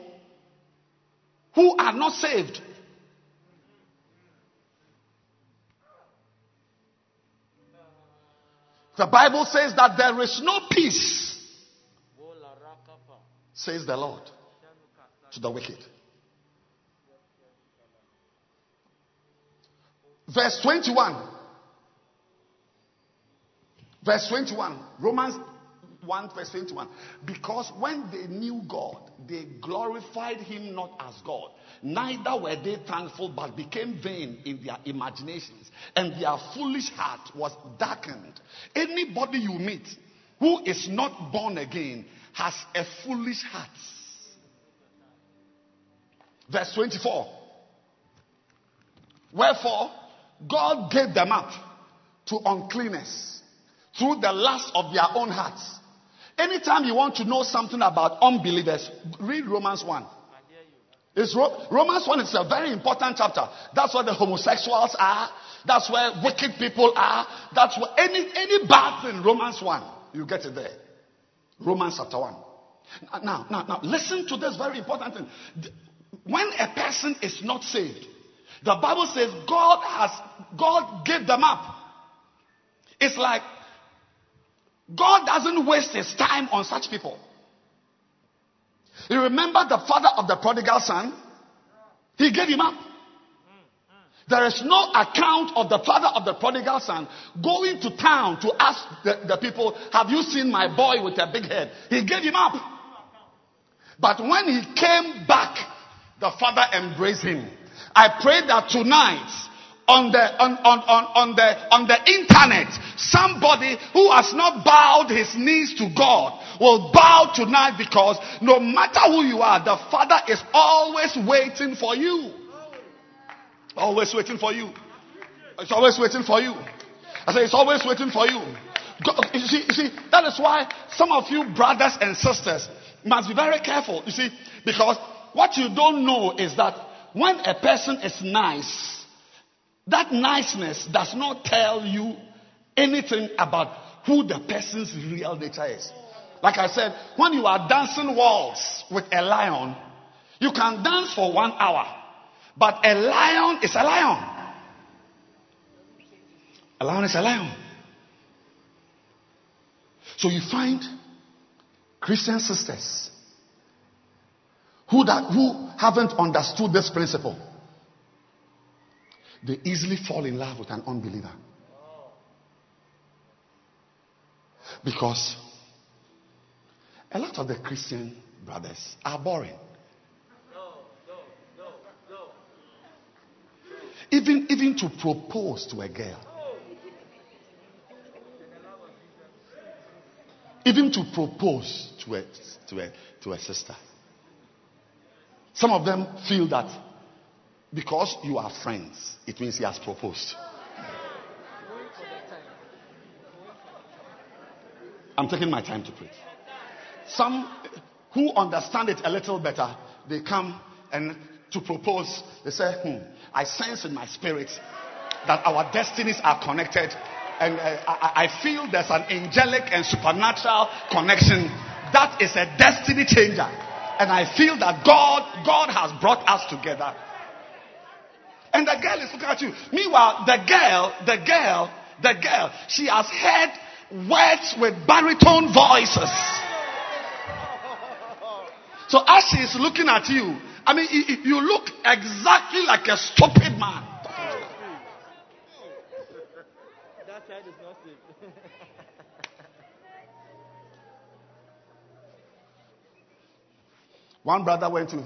who are not saved. The Bible says that there is no peace, says the Lord, to the wicked. Verse 21. Verse 21. Romans 1 verse 21. Because when they knew God, they glorified him not as God. Neither were they thankful, but became vain in their imaginations. And their foolish heart was darkened. Anybody you meet who is not born again has a foolish heart. Verse 24. Wherefore, God gave them up to uncleanness through the lust of their own hearts. Anytime you want to know something about unbelievers, read Romans 1. It's Ro- Romans 1 is a very important chapter. That's where the homosexuals are. That's where wicked people are. That's where any, any bad thing, Romans 1, you get it there. Romans chapter 1. Now, now, now, listen to this very important thing. When a person is not saved, the Bible says God has, God gave them up. It's like God doesn't waste his time on such people. You remember the father of the prodigal son? He gave him up. There is no account of the father of the prodigal son going to town to ask the, the people, Have you seen my boy with a big head? He gave him up. But when he came back, the father embraced him. I pray that tonight, on the on, on, on, on the on the internet, somebody who has not bowed his knees to God will bow tonight because no matter who you are, the Father is always waiting for you. Always waiting for you. It's always waiting for you. I say it's always waiting for you. God, you, see, you see, that is why some of you brothers and sisters must be very careful. You see, because what you don't know is that when a person is nice, that niceness does not tell you anything about who the person's real nature is. Like I said, when you are dancing waltz with a lion, you can dance for one hour, but a lion is a lion. A lion is a lion. So you find Christian sisters who, that, who haven't understood this principle. They easily fall in love with an unbeliever. Because a lot of the Christian brothers are boring. Even, even to propose to a girl. Even to propose to a, to a, to a sister. Some of them feel that because you are friends, it means he has proposed. I'm taking my time to pray. Some who understand it a little better, they come and to propose, they say, hmm, I sense in my spirit that our destinies are connected. And uh, I, I feel there's an angelic and supernatural connection. That is a destiny changer. And I feel that God, God has brought us together. And the girl is looking at you. Meanwhile, the girl, the girl, the girl, she has heard words with baritone voices. So as she is looking at you, I mean, you look exactly like a stupid man. That side is not safe. One brother went to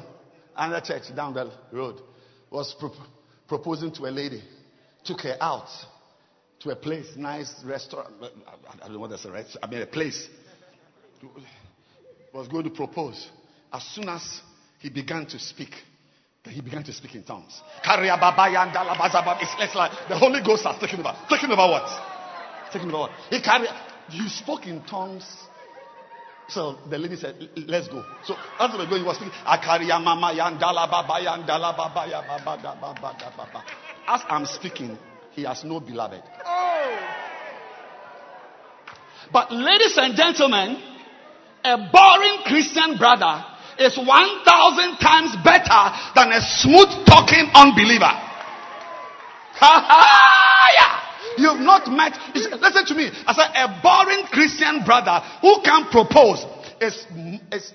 another church down the road, was pro- proposing to a lady, took her out to a place, nice restaurant. I don't know what that's a restaurant. I mean, a place. Was going to propose. As soon as he began to speak, he began to speak in tongues. It's, like the Holy Ghost has taken over. Taken over what? Taken over what? He carry, you spoke in tongues so the lady said, Let's go. So after the going, he was speaking. "Akariya mama yandala baba yandala baba ya baba da baba da baba." As I'm speaking, he has no beloved. But ladies and gentlemen, a boring Christian brother is 1,000 times better than a smooth talking unbeliever. Ha ha! You've not met. Listen to me. I said a boring Christian brother who can propose is, is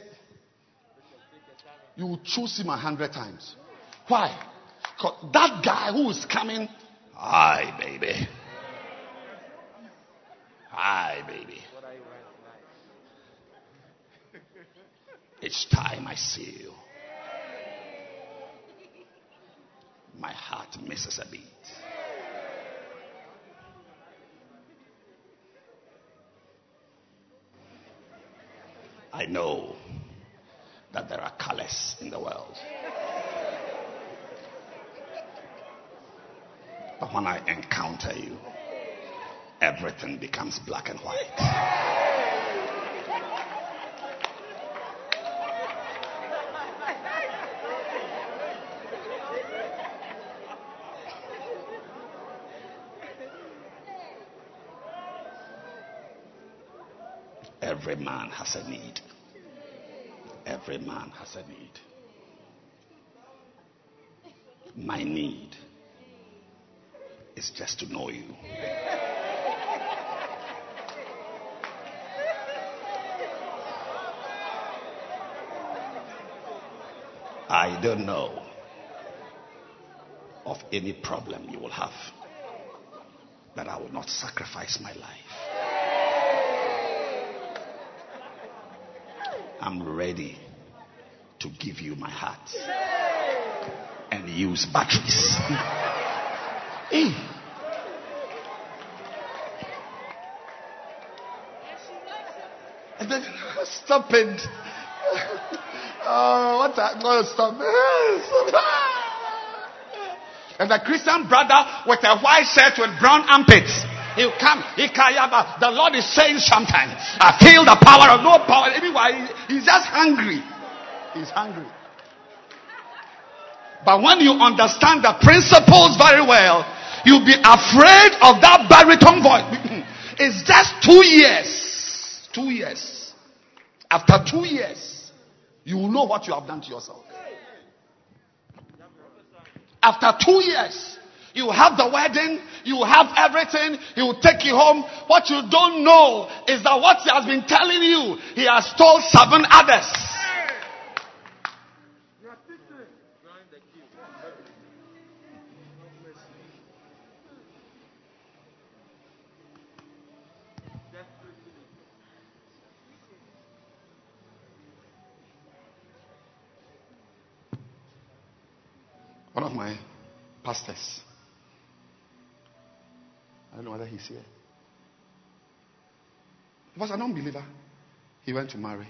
you will choose him a hundred times. Why? 'Cause that guy who is coming, hi baby, hi baby. Each time I see you, my heart misses a beat. I know that there are colors in the world. But when I encounter you, everything becomes black and white. Every man has a need. Every man has a need. My need is just to know you. I don't know of any problem you will have that I will not sacrifice my life. I'm ready to give you my heart and use batteries. Hey. And then, stop it. Oh, what I no, stop. And the Christian brother with a white shirt with brown armpits. He'll come. The Lord is saying something. I feel the power of no power. Everywhere. He's just hungry. He's hungry. But when you understand the principles very well, you'll be afraid of that baritone voice. it's just two years. Two years. After two years, you will know what you have done to yourself. After two years, you have the wedding, you have everything, he will take you home. What you don't know is that what he has been telling you, he has told seven others. One of my pastors. I don't know whether he's here. He was an unbeliever. He went to marry.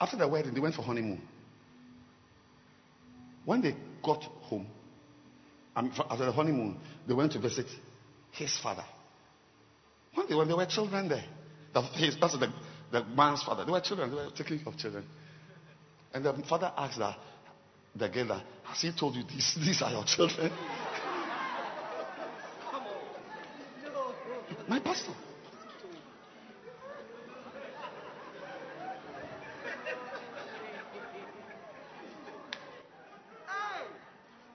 After the wedding, they went for honeymoon. When they got home, after the honeymoon, they went to visit his father. When they, when they were children there, the, his, that's the, the man's father. They were children. They were taking care of children. And the father asked that, the girl that, has he told you these, these are your children? My pastor.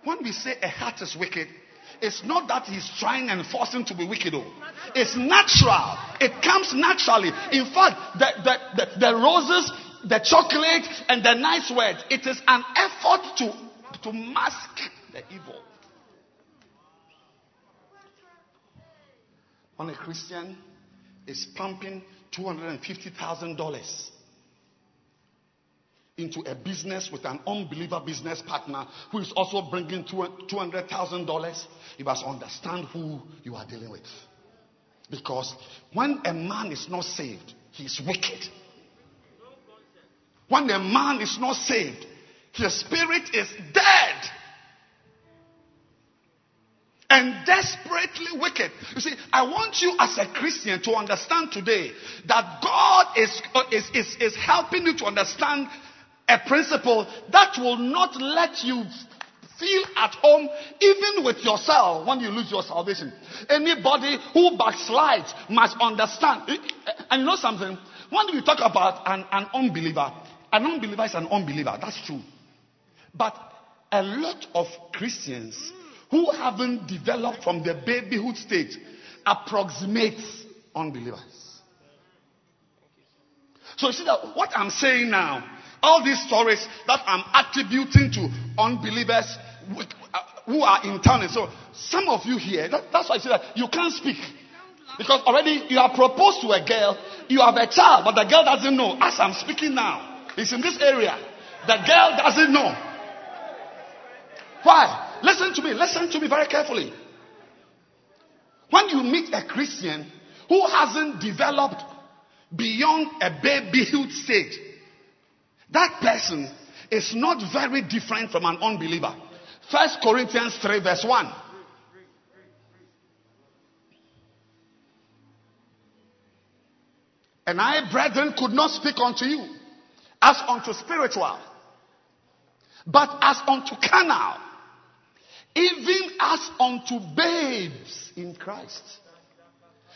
When we say a heart is wicked, it's not that he's trying and forcing to be wicked. Oh. It's natural. It comes naturally. In fact, the, the, the, the roses, the chocolate, and the nice words, it is an effort to, to mask the evil. When a Christian is pumping $250,000 into a business with an unbeliever business partner who is also bringing $200,000, you must understand who you are dealing with. Because when a man is not saved, he is wicked. When a man is not saved, his spirit is dead and desperately wicked. You see, I want you as a Christian to understand today that God is, uh, is, is, is helping you to understand a principle that will not let you feel at home even with yourself when you lose your salvation. Anybody who backslides must understand. Uh, and you know something? When we talk about an, an unbeliever, an unbeliever is an unbeliever. That's true. But a lot of Christians who haven't developed from the babyhood stage approximate unbelievers. So you see that what I'm saying now, all these stories that I'm attributing to unbelievers uh, who are in town. And so some of you here, that, that's why I say that you can't speak. Because already you have proposed to a girl, you have a child, but the girl doesn't know. As I'm speaking now, it's in this area. The girl doesn't know. Why? Listen to me. Listen to me very carefully. When you meet a Christian who hasn't developed beyond a babyhood stage, that person is not very different from an unbeliever. First Corinthians 3 verse 1. And I, brethren, could not speak unto you as unto spiritual, but as unto carnal, even as unto babes in Christ.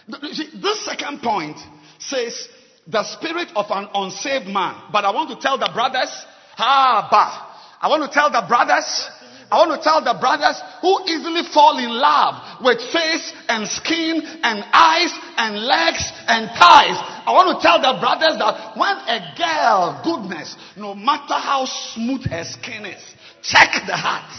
This second point says the spirit of an unsaved man. But I want to tell the brothers, ah, bah. I want to tell the brothers, I want to tell the brothers who easily fall in love with face and skin and eyes and legs and thighs. I want to tell the brothers that when a girl, goodness, no matter how smooth her skin is, check the heart.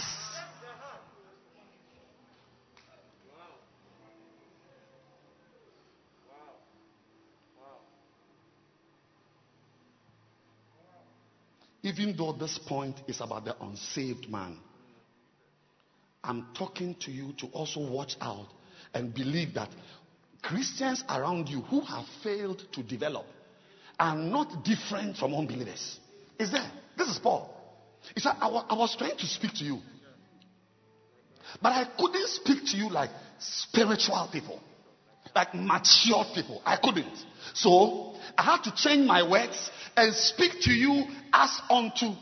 Even though this point is about the unsaved man, I'm talking to you to also watch out and believe that Christians around you who have failed to develop are not different from unbelievers. Is there? This is Paul. He said, I was trying to speak to you, but I couldn't speak to you like spiritual people, like mature people. I couldn't. So I had to change my words and speak to you as unto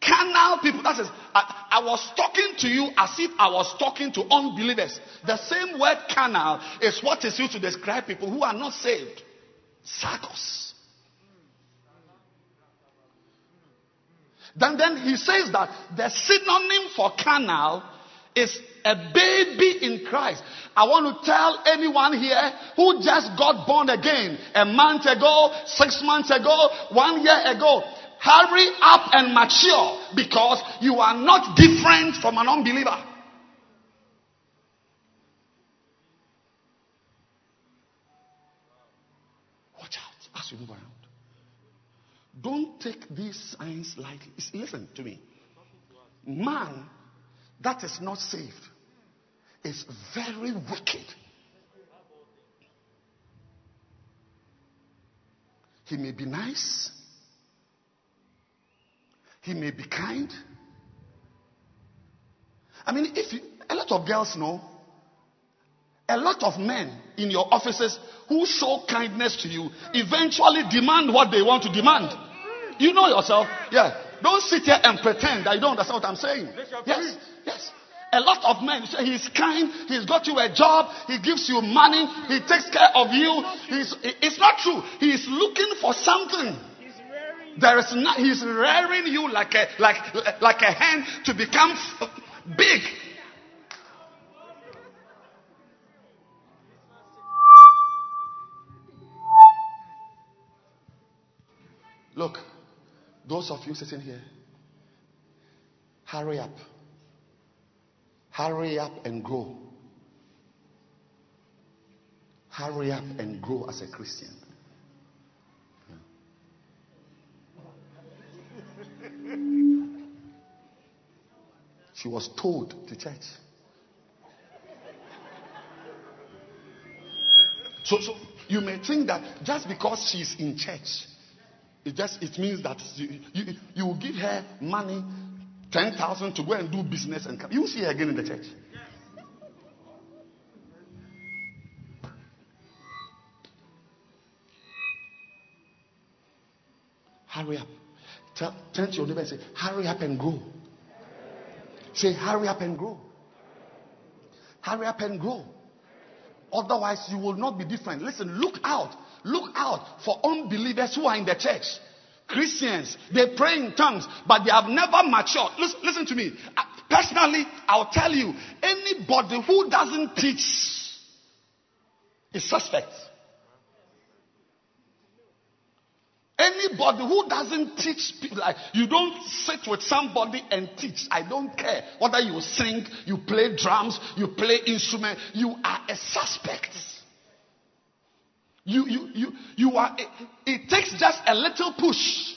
carnal people. That is, I, I, was talking to you as if I was talking to unbelievers. The same word carnal is what is used to describe people who are not saved. Sarcos. Then, then he says that the synonym for carnal is a baby in Christ. I want to tell anyone here who just got born again a month ago, six months ago, one year ago. Hurry up and mature because you are not different from an unbeliever. Watch out as you move around. Don't take these signs lightly. Listen to me. Man that is not saved is very wicked. He may be nice. He may be kind. I mean, if you, a lot of girls know, a lot of men in your offices who show kindness to you eventually demand what they want to demand. You know yourself. Yeah. Don't sit here and pretend that you don't understand what I'm saying. Yes. Yes. A lot of men say he's kind, he's got you a job, he gives you money, he takes care of you. He's, it's not true. He's looking for something. There is not, he's rearing you like a, like, like a hen to become big. Look, those of you sitting here, hurry up. Hurry up and grow. Hurry up and grow as a Christian. She was told to church. So, so you may think that just because she's in church, it just it means that you, you, you will give her money, ten thousand to go and do business and come. You will see her again in the church. Hurry up. Tell, turn to your neighbor and say, Hurry up and grow. Say, Hurry up and grow. Hurry up and grow. Otherwise, you will not be different. Listen, look out. Look out for unbelievers who are in the church. Christians, they pray in tongues, but they have never matured. Listen, listen to me. Personally, I'll tell you anybody who doesn't teach is suspect. Anybody who doesn't teach people, like you don't sit with somebody and teach. I don't care whether you sing, you play drums, you play instrument. You are a suspect. You you you you are. It, it takes just a little push.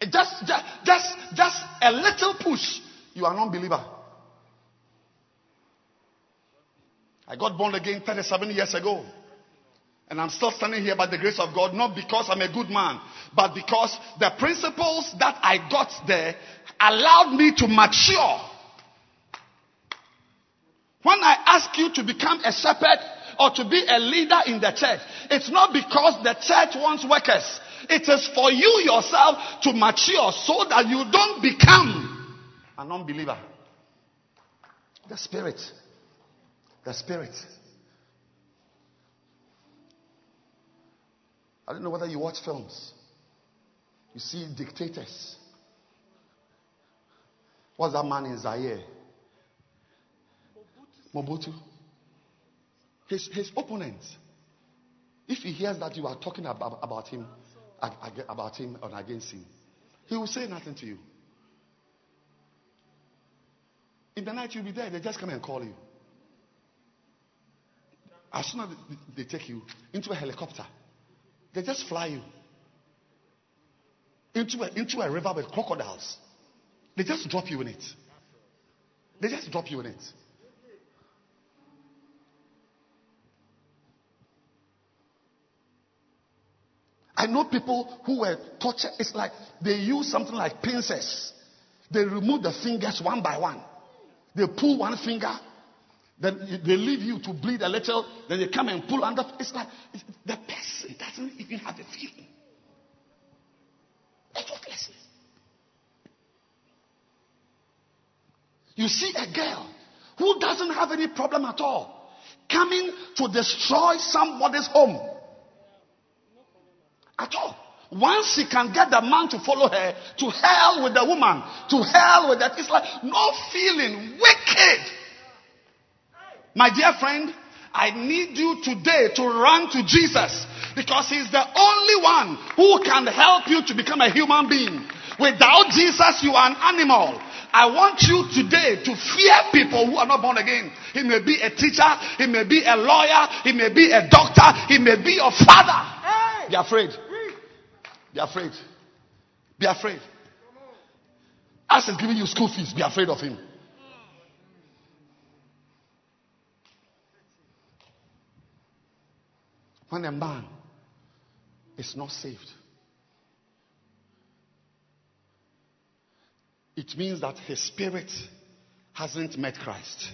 Just just just just a little push. You are an unbeliever. I got born again 37 years ago. And I'm still standing here by the grace of God, not because I'm a good man, but because the principles that I got there allowed me to mature. When I ask you to become a shepherd or to be a leader in the church, it's not because the church wants workers. It is for you yourself to mature so that you don't become an unbeliever. The spirit. The spirit. I don't know whether you watch films. You see dictators. What's that man in Zaire? Mobutu. His, his opponent. If he hears that you are talking about, about him, about him or against him, he will say nothing to you. In the night you'll be there, they just come and call you. As soon as they take you into a helicopter, they just fly you into a, into a river with crocodiles. They just drop you in it. They just drop you in it. I know people who were tortured. It's like they use something like pincers. They remove the fingers one by one. They pull one finger, then they leave you to bleed a little. Then they come and pull under. It's like it's, the person doesn't even have a feeling. Effortlessly. You see a girl who doesn't have any problem at all coming to destroy somebody's home. At all. Once she can get the man to follow her, to hell with the woman, to hell with that. It's like no feeling, wicked. My dear friend, I need you today to run to Jesus because He's the only one who can help you to become a human being. Without Jesus, you are an animal. I want you today to fear people who are not born again. He may be a teacher, he may be a lawyer, he may be a doctor, he may be your father. Be afraid. Be afraid. Be afraid. As he's giving you school fees, be afraid of him. When a man is not saved, it means that his spirit hasn't met Christ.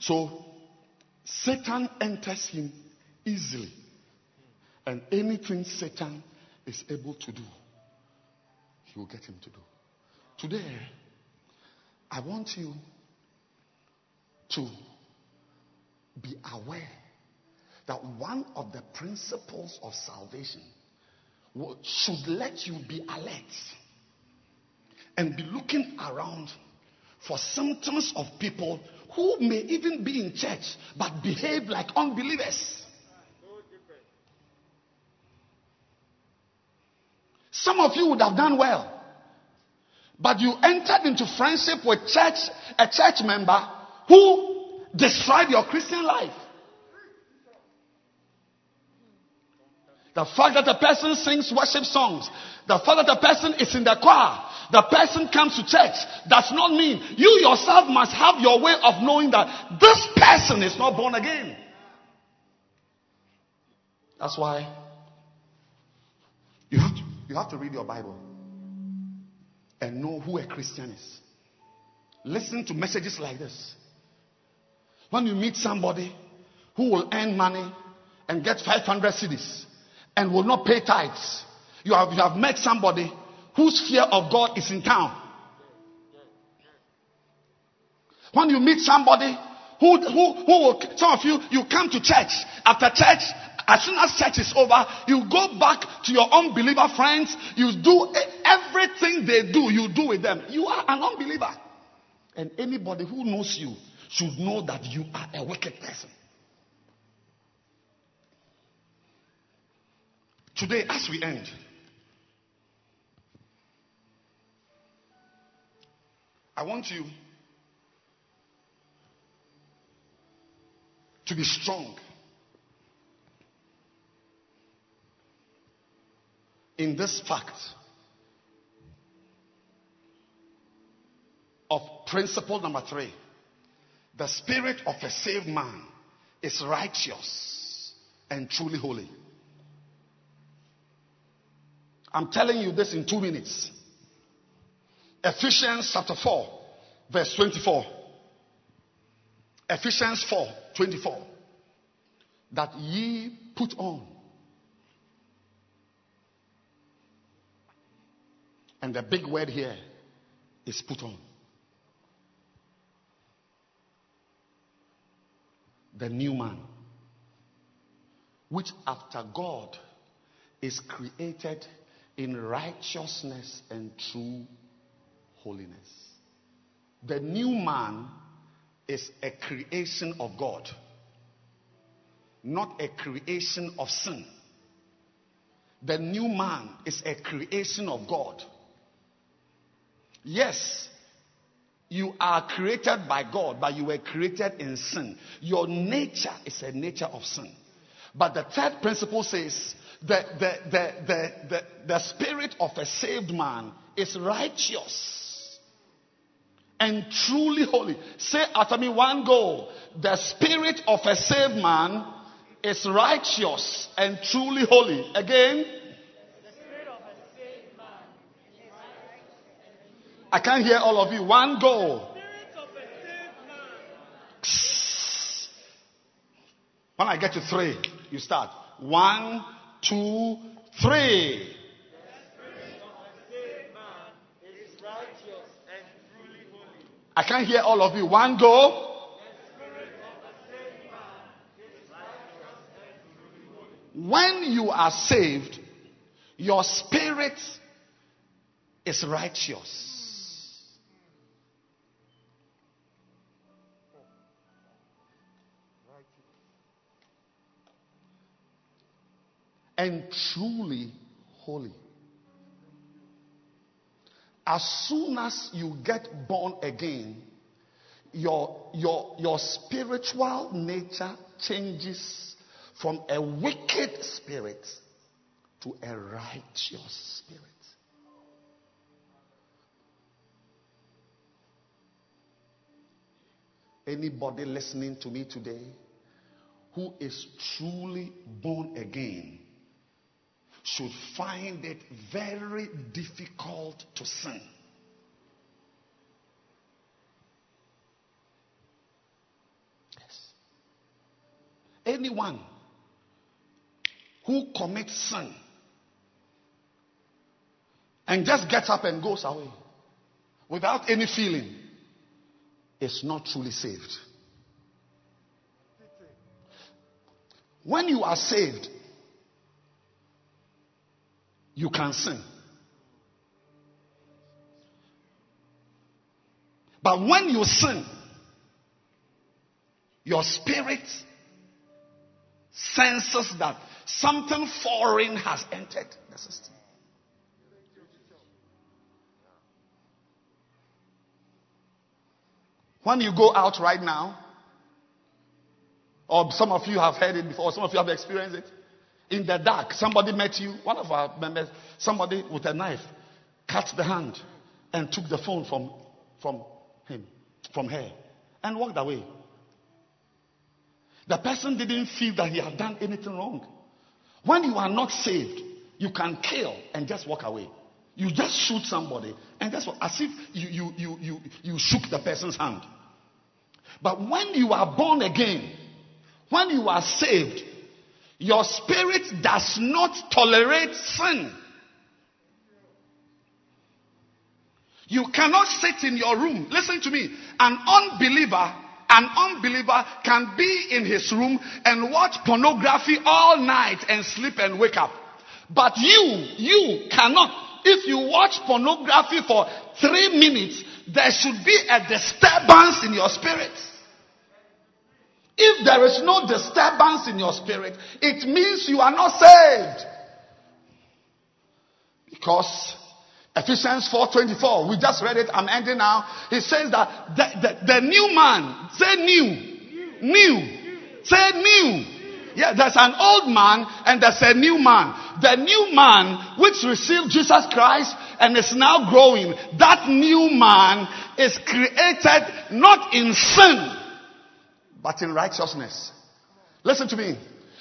So Satan enters him easily. And anything Satan is able to do, he will get him to do. Today, I want you to be aware that one of the principles of salvation should let you be alert and be looking around for symptoms of people who may even be in church but behave like unbelievers. Some of you would have done well. But you entered into friendship with church, a church member who destroyed your Christian life. The fact that a person sings worship songs, the fact that a person is in the choir, the person comes to church does not mean you yourself must have your way of knowing that this person is not born again. That's why you have to, you have to read your Bible and know who a Christian is. Listen to messages like this. When you meet somebody who will earn money and get 500 cedis and will not pay tithes, you have, you have met somebody whose fear of God is in town. When you meet somebody who, who, who will, some of you, you come to church. After church, as soon as church is over, you go back to your unbeliever friends. You do everything they do, you do with them. You are an unbeliever. And anybody who knows you should know that you are a wicked person. Today, as we end, I want you to be strong in this fact of principle number three. The spirit of a saved man is righteous and truly holy. I'm telling you this in two minutes. Ephesians chapter 4, verse 24. Ephesians 4, 24. That ye put on. And the big word here is put on. The new man, which after God is created in righteousness and true holiness. The new man is a creation of God, not a creation of sin. The new man is a creation of God. Yes, you are created by God, but you were created in sin. Your nature is a nature of sin. But the third principle says the, the, the, the, the, the spirit of a saved man is righteous and truly holy. Say after me one go. The spirit of a saved man is righteous and truly holy. Again. The spirit of a saved man I can't hear all of you. One go. When I get to three, you start. One, two, three. I can't hear all of you. One go. When you are saved, your spirit is righteous. And truly holy. As soon as you get born again, your, your, your spiritual nature changes from a wicked spirit to a righteous spirit. Anybody listening to me today who is truly born again should find it very difficult to sin. Yes. Anyone who commits sin and just gets up and goes away without any feeling is not truly saved. When you are saved, you can sin. But when you sin, your spirit senses that something foreign has entered the system. When you go out right now, or some of you have heard it before, some of you have experienced it. In the dark, somebody met you, one of our members, somebody with a knife cut the hand and took the phone from, from him, from her, and walked away. The person didn't feel that he had done anything wrong. When you are not saved, you can kill and just walk away. You just shoot somebody and that's what, as if you, you, you, you, you shook the person's hand. But when you are born again, when you are saved, your spirit does not tolerate sin. You cannot sit in your room. Listen to me. An unbeliever, an unbeliever can be in his room and watch pornography all night and sleep and wake up. But you, you cannot. If you watch pornography for three minutes, there should be a disturbance in your spirit. If there is no disturbance in your spirit, it means you are not saved. Because Ephesians 4:24, we just read it, I'm ending now. He says that the, the, the new man, say new, new, say new. Yeah, there's an old man and there's a new man. The new man which received Jesus Christ and is now growing, that new man is created not in sin, but in righteousness. Listen to me.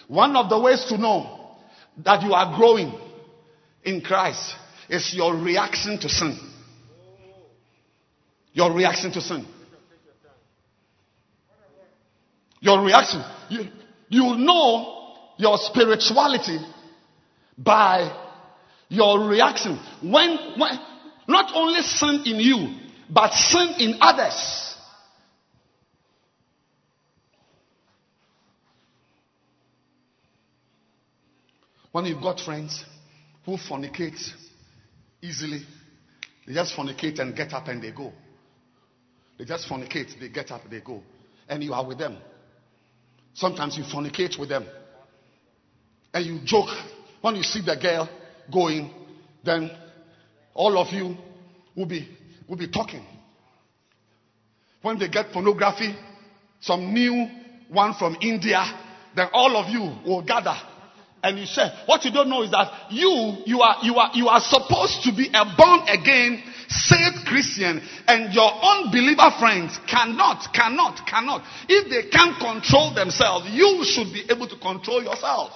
One of the ways to know that you are growing in Christ is your reaction to sin. Your reaction to sin. Your reaction. You, you know your spirituality by your reaction. When, when, not only sin in you, but sin in others. When you've got friends who fornicate easily, they just fornicate and get up and they go. They just fornicate, they get up, they go. And you are with them. Sometimes you fornicate with them. And you joke. When you see the girl going, then all of you will be, will be talking. When they get pornography, some new one from India, then all of you will gather and you say what you don't know is that you you are you are you are supposed to be a born again saved christian and your unbeliever friends cannot cannot cannot. If they can't control themselves you should be able to control yourself.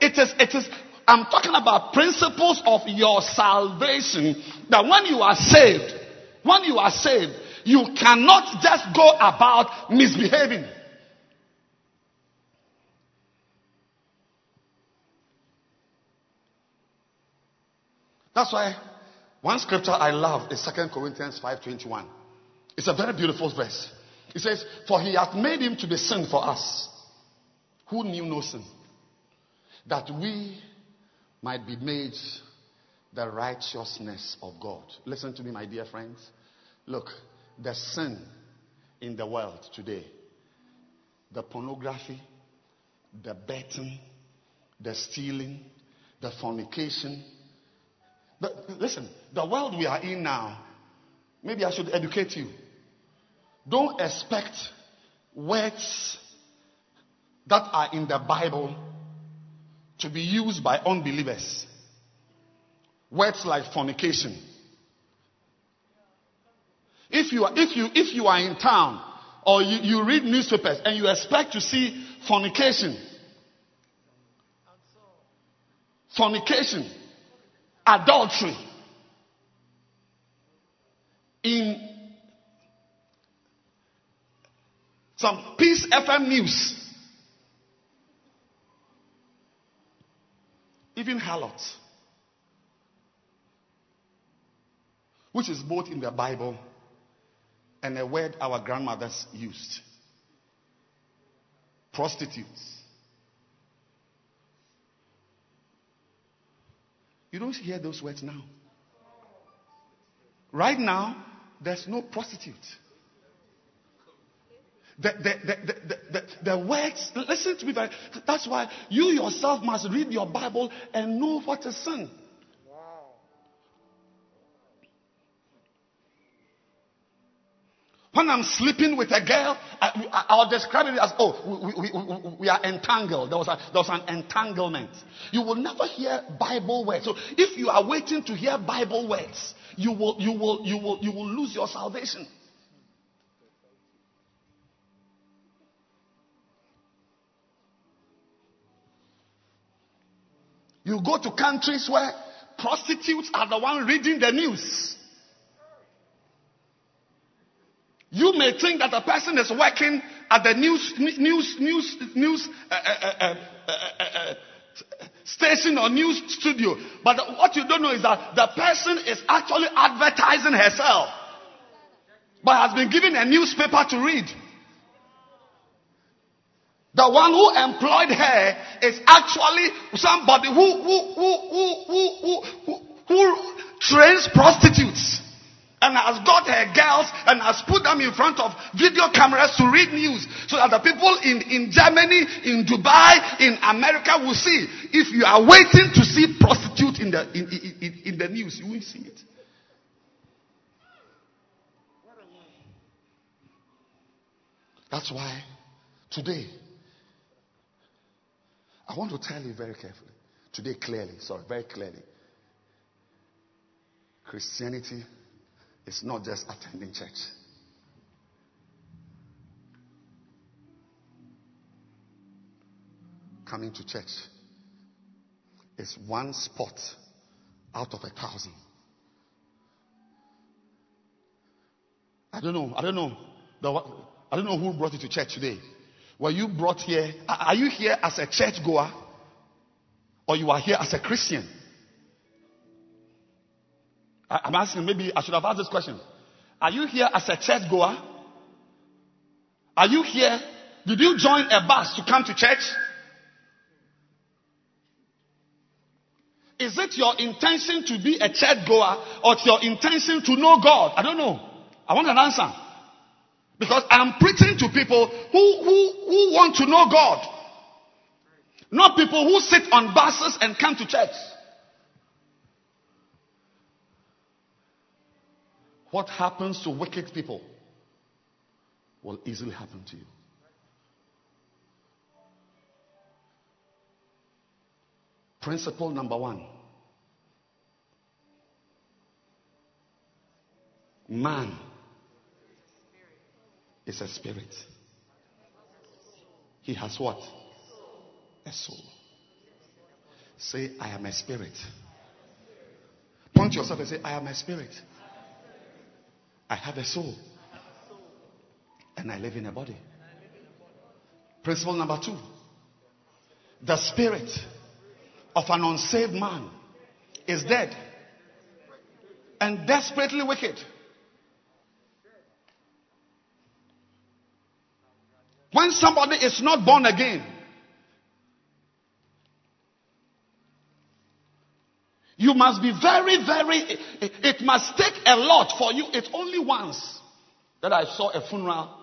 It is it is i'm talking about principles of your salvation that when you are saved when you are saved you cannot just go about misbehaving That's why one scripture I love is 2 Corinthians 5:21. It's a very beautiful verse. It says, "For he hath made him to be sin for us, who knew no sin, that we might be made the righteousness of God." Listen to me, my dear friends. Look, the sin in the world today, the pornography, the betting, the stealing, the fornication, but listen, the world we are in now, maybe I should educate you. Don't expect words that are in the Bible to be used by unbelievers. Words like fornication. If you are, if you, if you are in town or you, you read newspapers and you expect to see fornication, fornication, adultery in some Peace FM news. Even harlots, which is both in the Bible and a word our grandmothers used. Prostitutes. You don't hear those words now. Right now, there's no prostitute. The, the, the, the, words, listen to me. That's why you yourself must read your Bible and know what is sin. When I'm sleeping with a girl, I, I, I'll describe it as, oh, we, we, we, we are entangled. There was, a, there was an entanglement. You will never hear Bible words. So if you are waiting to hear Bible words, you will, you will, you will, you will lose your salvation. You go to countries where prostitutes are the one reading the news. You may think that a person is working at the news news news news uh, uh, uh, uh, uh station or news studio, but what you don't know is that the person is actually advertising herself, but has been given a newspaper to read. The one who employed her is actually somebody who who who who who, who, who trains prostitutes and has got her girls and has put them in front of video cameras to read news so that the people in, in Germany, in Dubai, in America will see. If you are waiting to see prostitute in the, in, in, in the news, you won't see it. That's why today, I want to tell you very carefully, today clearly, sorry, very clearly, Christianity it's not just attending church. Coming to church is one spot out of a thousand. I don't know. I don't know. I don't know who brought you to church today. Were you brought here? Are you here as a church goer? Or you are here as a Christian? I, am asking, maybe I should have asked this question. Are you here as a church goer? Are you here? Did you join a bus to come to church? Is it your intention to be a church goer or it's your intention to know God? I don't know. I want an answer. Because I'm preaching to people who, who, who want to know God. Not people who sit on buses and come to church. What happens to wicked people will easily happen to you. Principle number one man is a spirit. He has what? A soul. Say, I am a spirit. Point yourself and say, I am a spirit. I have a soul. And I live in a body. Principle number two. The spirit of an unsaved man is dead and desperately wicked. When somebody is not born again, You must be very, very, it must take a lot for you. It's only once that I saw a funeral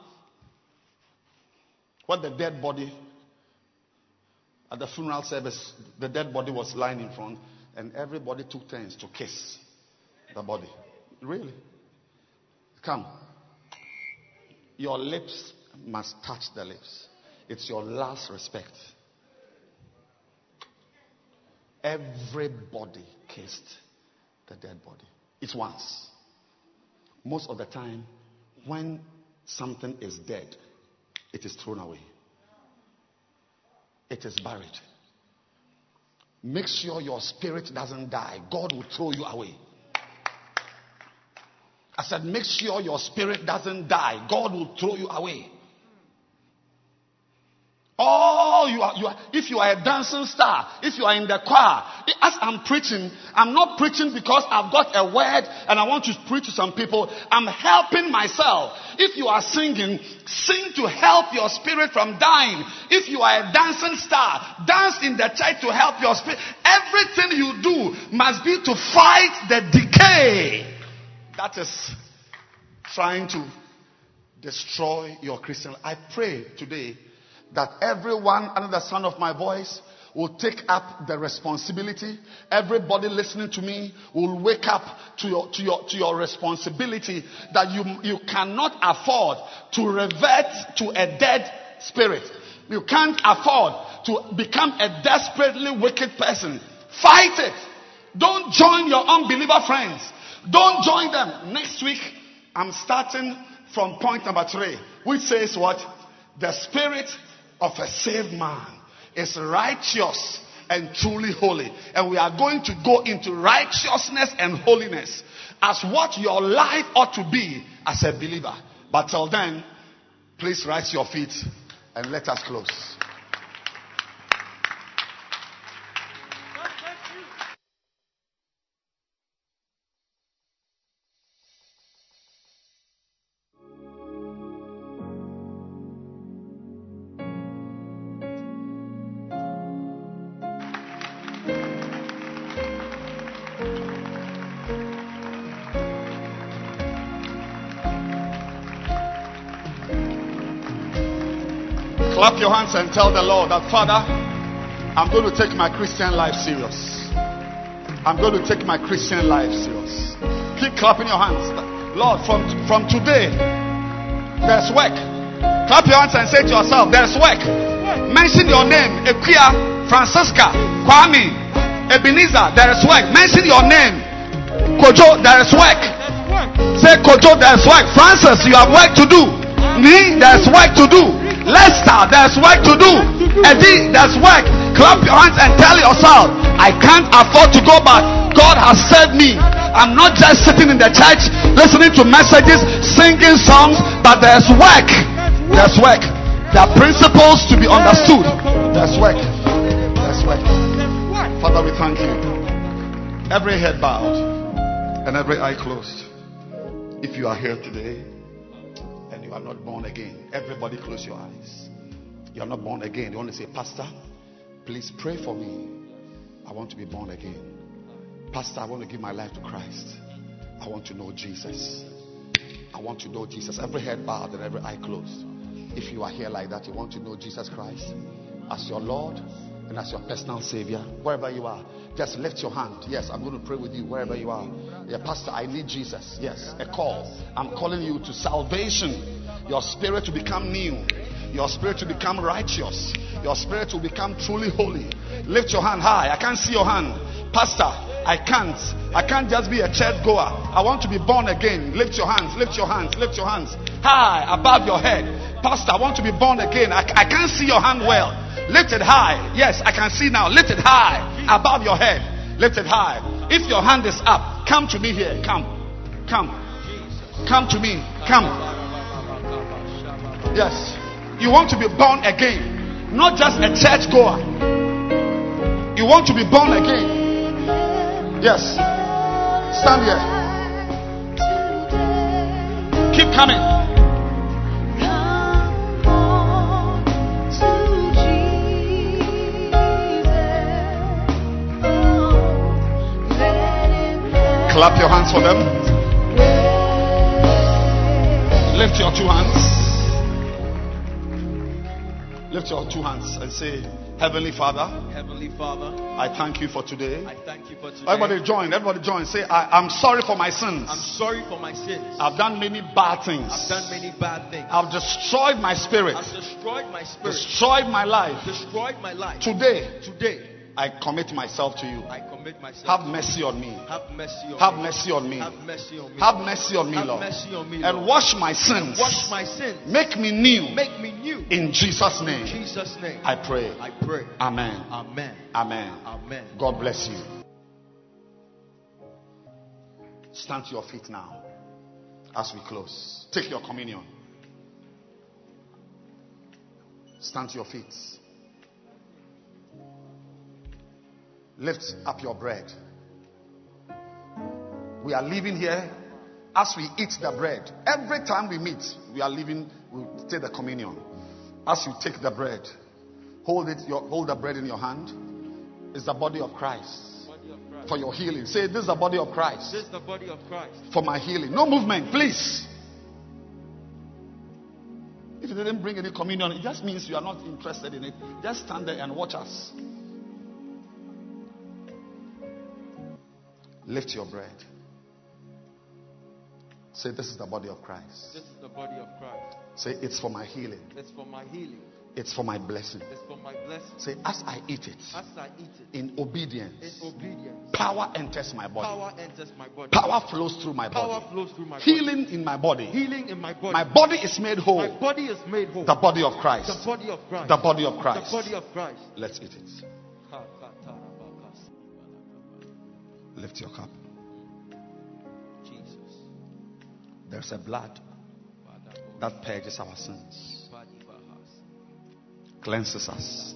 when the dead body, at the funeral service, the dead body was lying in front and everybody took turns to kiss the body. Really? Come. Your lips must touch the lips. It's your last respect. Everybody kissed the dead body. It's once. Most of the time, when something is dead, it is thrown away, it is buried. Make sure your spirit doesn't die. God will throw you away. I said, make sure your spirit doesn't die. God will throw you away. Oh, you are, you are, if you are a dancing star, if you are in the choir, as I'm preaching, I'm not preaching because I've got a word and I want to preach to some people. I'm helping myself. If you are singing, sing to help your spirit from dying. If you are a dancing star, dance in the church to help your spirit. Everything you do must be to fight the decay that is trying to destroy your Christian. I pray today that everyone under the sound of my voice will take up the responsibility. Everybody listening to me will wake up to your, to your, to your responsibility that you, you cannot afford to revert to a dead spirit. You can't afford to become a desperately wicked person. Fight it. Don't join your unbeliever friends. Don't join them. Next week, I'm starting from point number three, which says what? The spirit of a saved man is righteous and truly holy. And we are going to go into righteousness and holiness as what your life ought to be as a believer. But till then, please rise your feet and let us close. Clap your hands and tell the Lord that, Father, I'm going to take my Christian life serious. I'm going to take my Christian life serious. Keep clapping your hands. Lord, from, from today, there's work. Clap your hands and say to yourself, there's work. Mention your name, Equia, Francisca, Kwame, Ebenezer, there is work. Mention your name, Kojo, there is work. Say Kojo, there's work. Francis, you have work to do. Me, there's work to do. Lester, there's work to do. Eddie, there's work. Clap your hands and tell yourself, I can't afford to go back. God has saved me. I'm not just sitting in the church listening to messages, singing songs, but there's work. There's work. There are principles to be understood. There's work. There's work. Father, we thank you. Every head bowed and every eye closed. If you are here today are not born again, everybody close your eyes. You are not born again. You to say, Pastor, please pray for me. I want to be born again. Pastor, I want to give my life to Christ. I want to know Jesus. I want to know Jesus. Every head bowed and every eye closed. If you are here like that, you want to know Jesus Christ as your Lord and as your personal Savior, wherever you are, just lift your hand. Yes, I'm going to pray with you wherever you are. Yeah, Pastor, I need Jesus. Yes, a call. I'm calling you to salvation. Your spirit to become new. Your spirit to become righteous. Your spirit to become truly holy. Lift your hand high. I can't see your hand. Pastor, I can't. I can't just be a church goer. I want to be born again. Lift your hands. Lift your hands. Lift your hands. High above your head. Pastor, I want to be born again. I, I can't see your hand well. Lift it high. Yes, I can see now. Lift it high above your head. Lift it high. If your hand is up, come to me here. Come. Come. Come to me. Come. Yes. You want to be born again. Not just a church goer. You want to be born again. Yes. Stand here. Keep coming. Clap your hands for them. Lift your two hands. Lift your two hands and say, Heavenly Father, Heavenly Father, I thank you for today. I thank you for today. Everybody join. Everybody join. Say, I, I'm sorry for my sins. I'm sorry for my sins. I've done many bad things. I've done many bad things. I've destroyed my spirit, I've destroyed my spirit. destroyed my life. Destroyed my life. Today, Today, I commit myself to you. I commit myself. Have mercy on me. Have mercy on Have me. mercy on me. Have mercy on me. Have mercy on me, Lord. mercy on me, And wash my sins. Wash my sins. Make me new. Make me new. In Jesus' In name, Jesus' name. I pray. I pray. Amen. Amen. Amen. Amen. God bless you. Stand to your feet now as we close. Take your communion. Stand to your feet. Lift up your bread. We are living here as we eat the bread. Every time we meet, we are living, we take the communion. As you take the bread, hold it, your, hold the bread in your hand. It's the body of Christ Body of Christ. for your healing. Say, This is the body of Christ This is the body of Christ. for my healing. No movement, please. If you didn't bring any communion, it just means you are not interested in it. Just stand there and watch us. Lift your bread. Say, This is the body of Christ. This is the body of Christ. Say, It's for my healing. It's for my healing. It's for my blessing. It's for my blessing. Say, As I eat it, As I eat it, in obedience, in obedience, power enters my body. power enters my body. Power flows through my Power body. flows through my body. Healing in my body. Healing in my body. My body is made whole. My body is made whole. The body of Christ. The body of Christ. The body of Christ. The body of Christ. Let's eat it. Lift your cup. Jesus. There's a blood that purges our sins, cleanses us.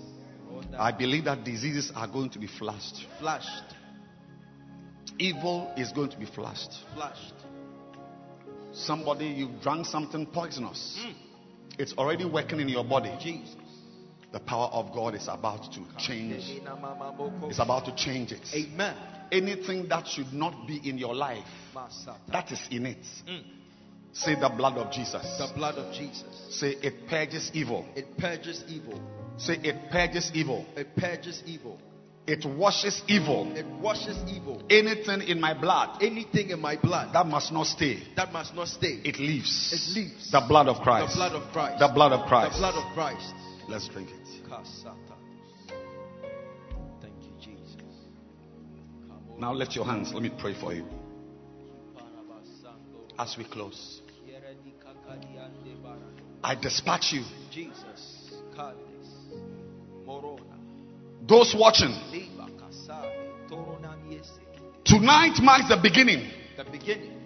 I believe that diseases are going to be flushed. Flashed. Evil is going to be flushed. Flashed. Somebody, you've drunk something poisonous. Hmm. It's already working in your body. Jesus. The power of God is about to change. It's about to change it. Amen. Anything that should not be in your life, that is in it. Mm. Say the blood of Jesus. The blood of Jesus. Say it purges evil. It purges evil. Say it purges evil. It purges evil. It washes evil. It washes evil. Anything in my blood Anything in my blood that must not stay, that must not stay. it leaves. It leaves. The blood of Christ. The blood of Christ. The blood of Christ. The blood of Christ. Let's drink it. Now lift your hands. Let me pray for you as we close. I dispatch you. Jesus. Those watching, Liba Kasabe. Torona Niese. tonight marks the beginning The beginning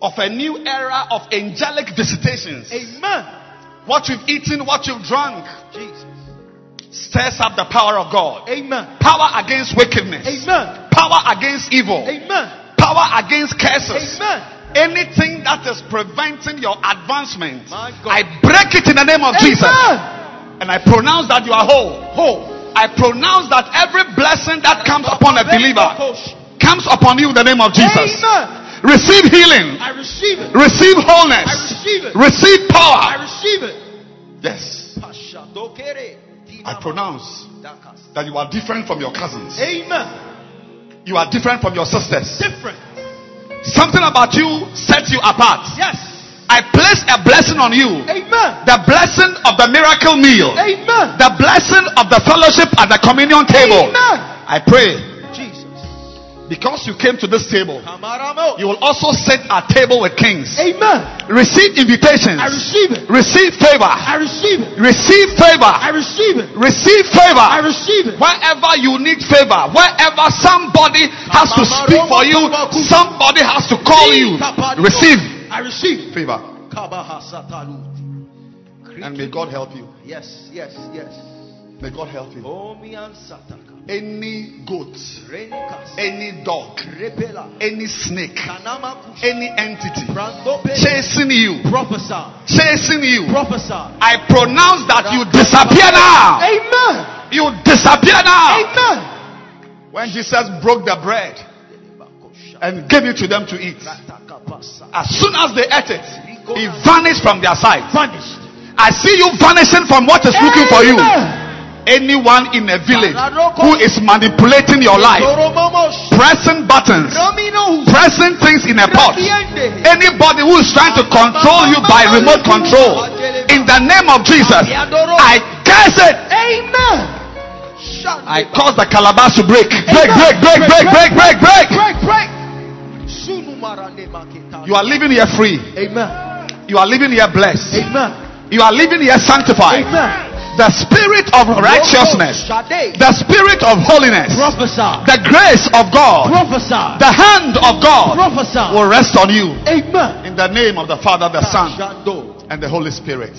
of a new era of angelic visitations. Amen. What you've eaten, what you've drunk, Jesus. Stirs up the power of God. Amen. Power against wickedness. Amen. Power against evil. Amen. Power against curses. Amen. Anything that is preventing your advancement, I break it in the name of Jesus. And I pronounce that you are whole. Whole. I pronounce that every blessing that comes upon a believer comes upon you in the name of Jesus. Amen. Receive healing. I receive it. Receive wholeness. I receive it. Receive power. I receive it. Yes. I pronounce that you are different from your cousins. Amen. You are different from your sisters. Different. Something about you sets you apart. Yes. I place a blessing on you. Amen. The blessing of the miracle meal. Amen. The blessing of the fellowship at the communion table. Amen. I pray. Because you came to this table, you will also sit at table with kings. Amen. Receive invitations. I receive it. Receive favor. I receive it. Receive favor. I receive it. Receive favor. I receive it. Wherever you need favor, wherever somebody has to speak for you, somebody has to call you. Receive I receive favor. And may God help you. Yes, yes, yes. May God help you. Any goat, any dog, any snake, any entity chasing you, chasing you. I pronounce that you disappear now. Amen. You disappear now. Amen. When Jesus broke the bread and gave it to them to eat, as soon as they ate it, he vanished from their sight. Vanished. I see you vanishing from what is looking for you. Anyone in a village who is manipulating your life, pressing buttons, pressing things in a pot. Anybody who is trying to control you by remote control, in the name of Jesus, I curse it. Amen. I cause the calabash to break. Break, break, break, break, break, break, break. break, break. You are living here free. Amen. You are living here blessed. Amen. You are living here sanctified. Amen. The spirit of righteousness, the spirit of holiness, the grace of God, the hand of God will rest on you. Amen. In the name of the Father, the Son, and the Holy Spirit.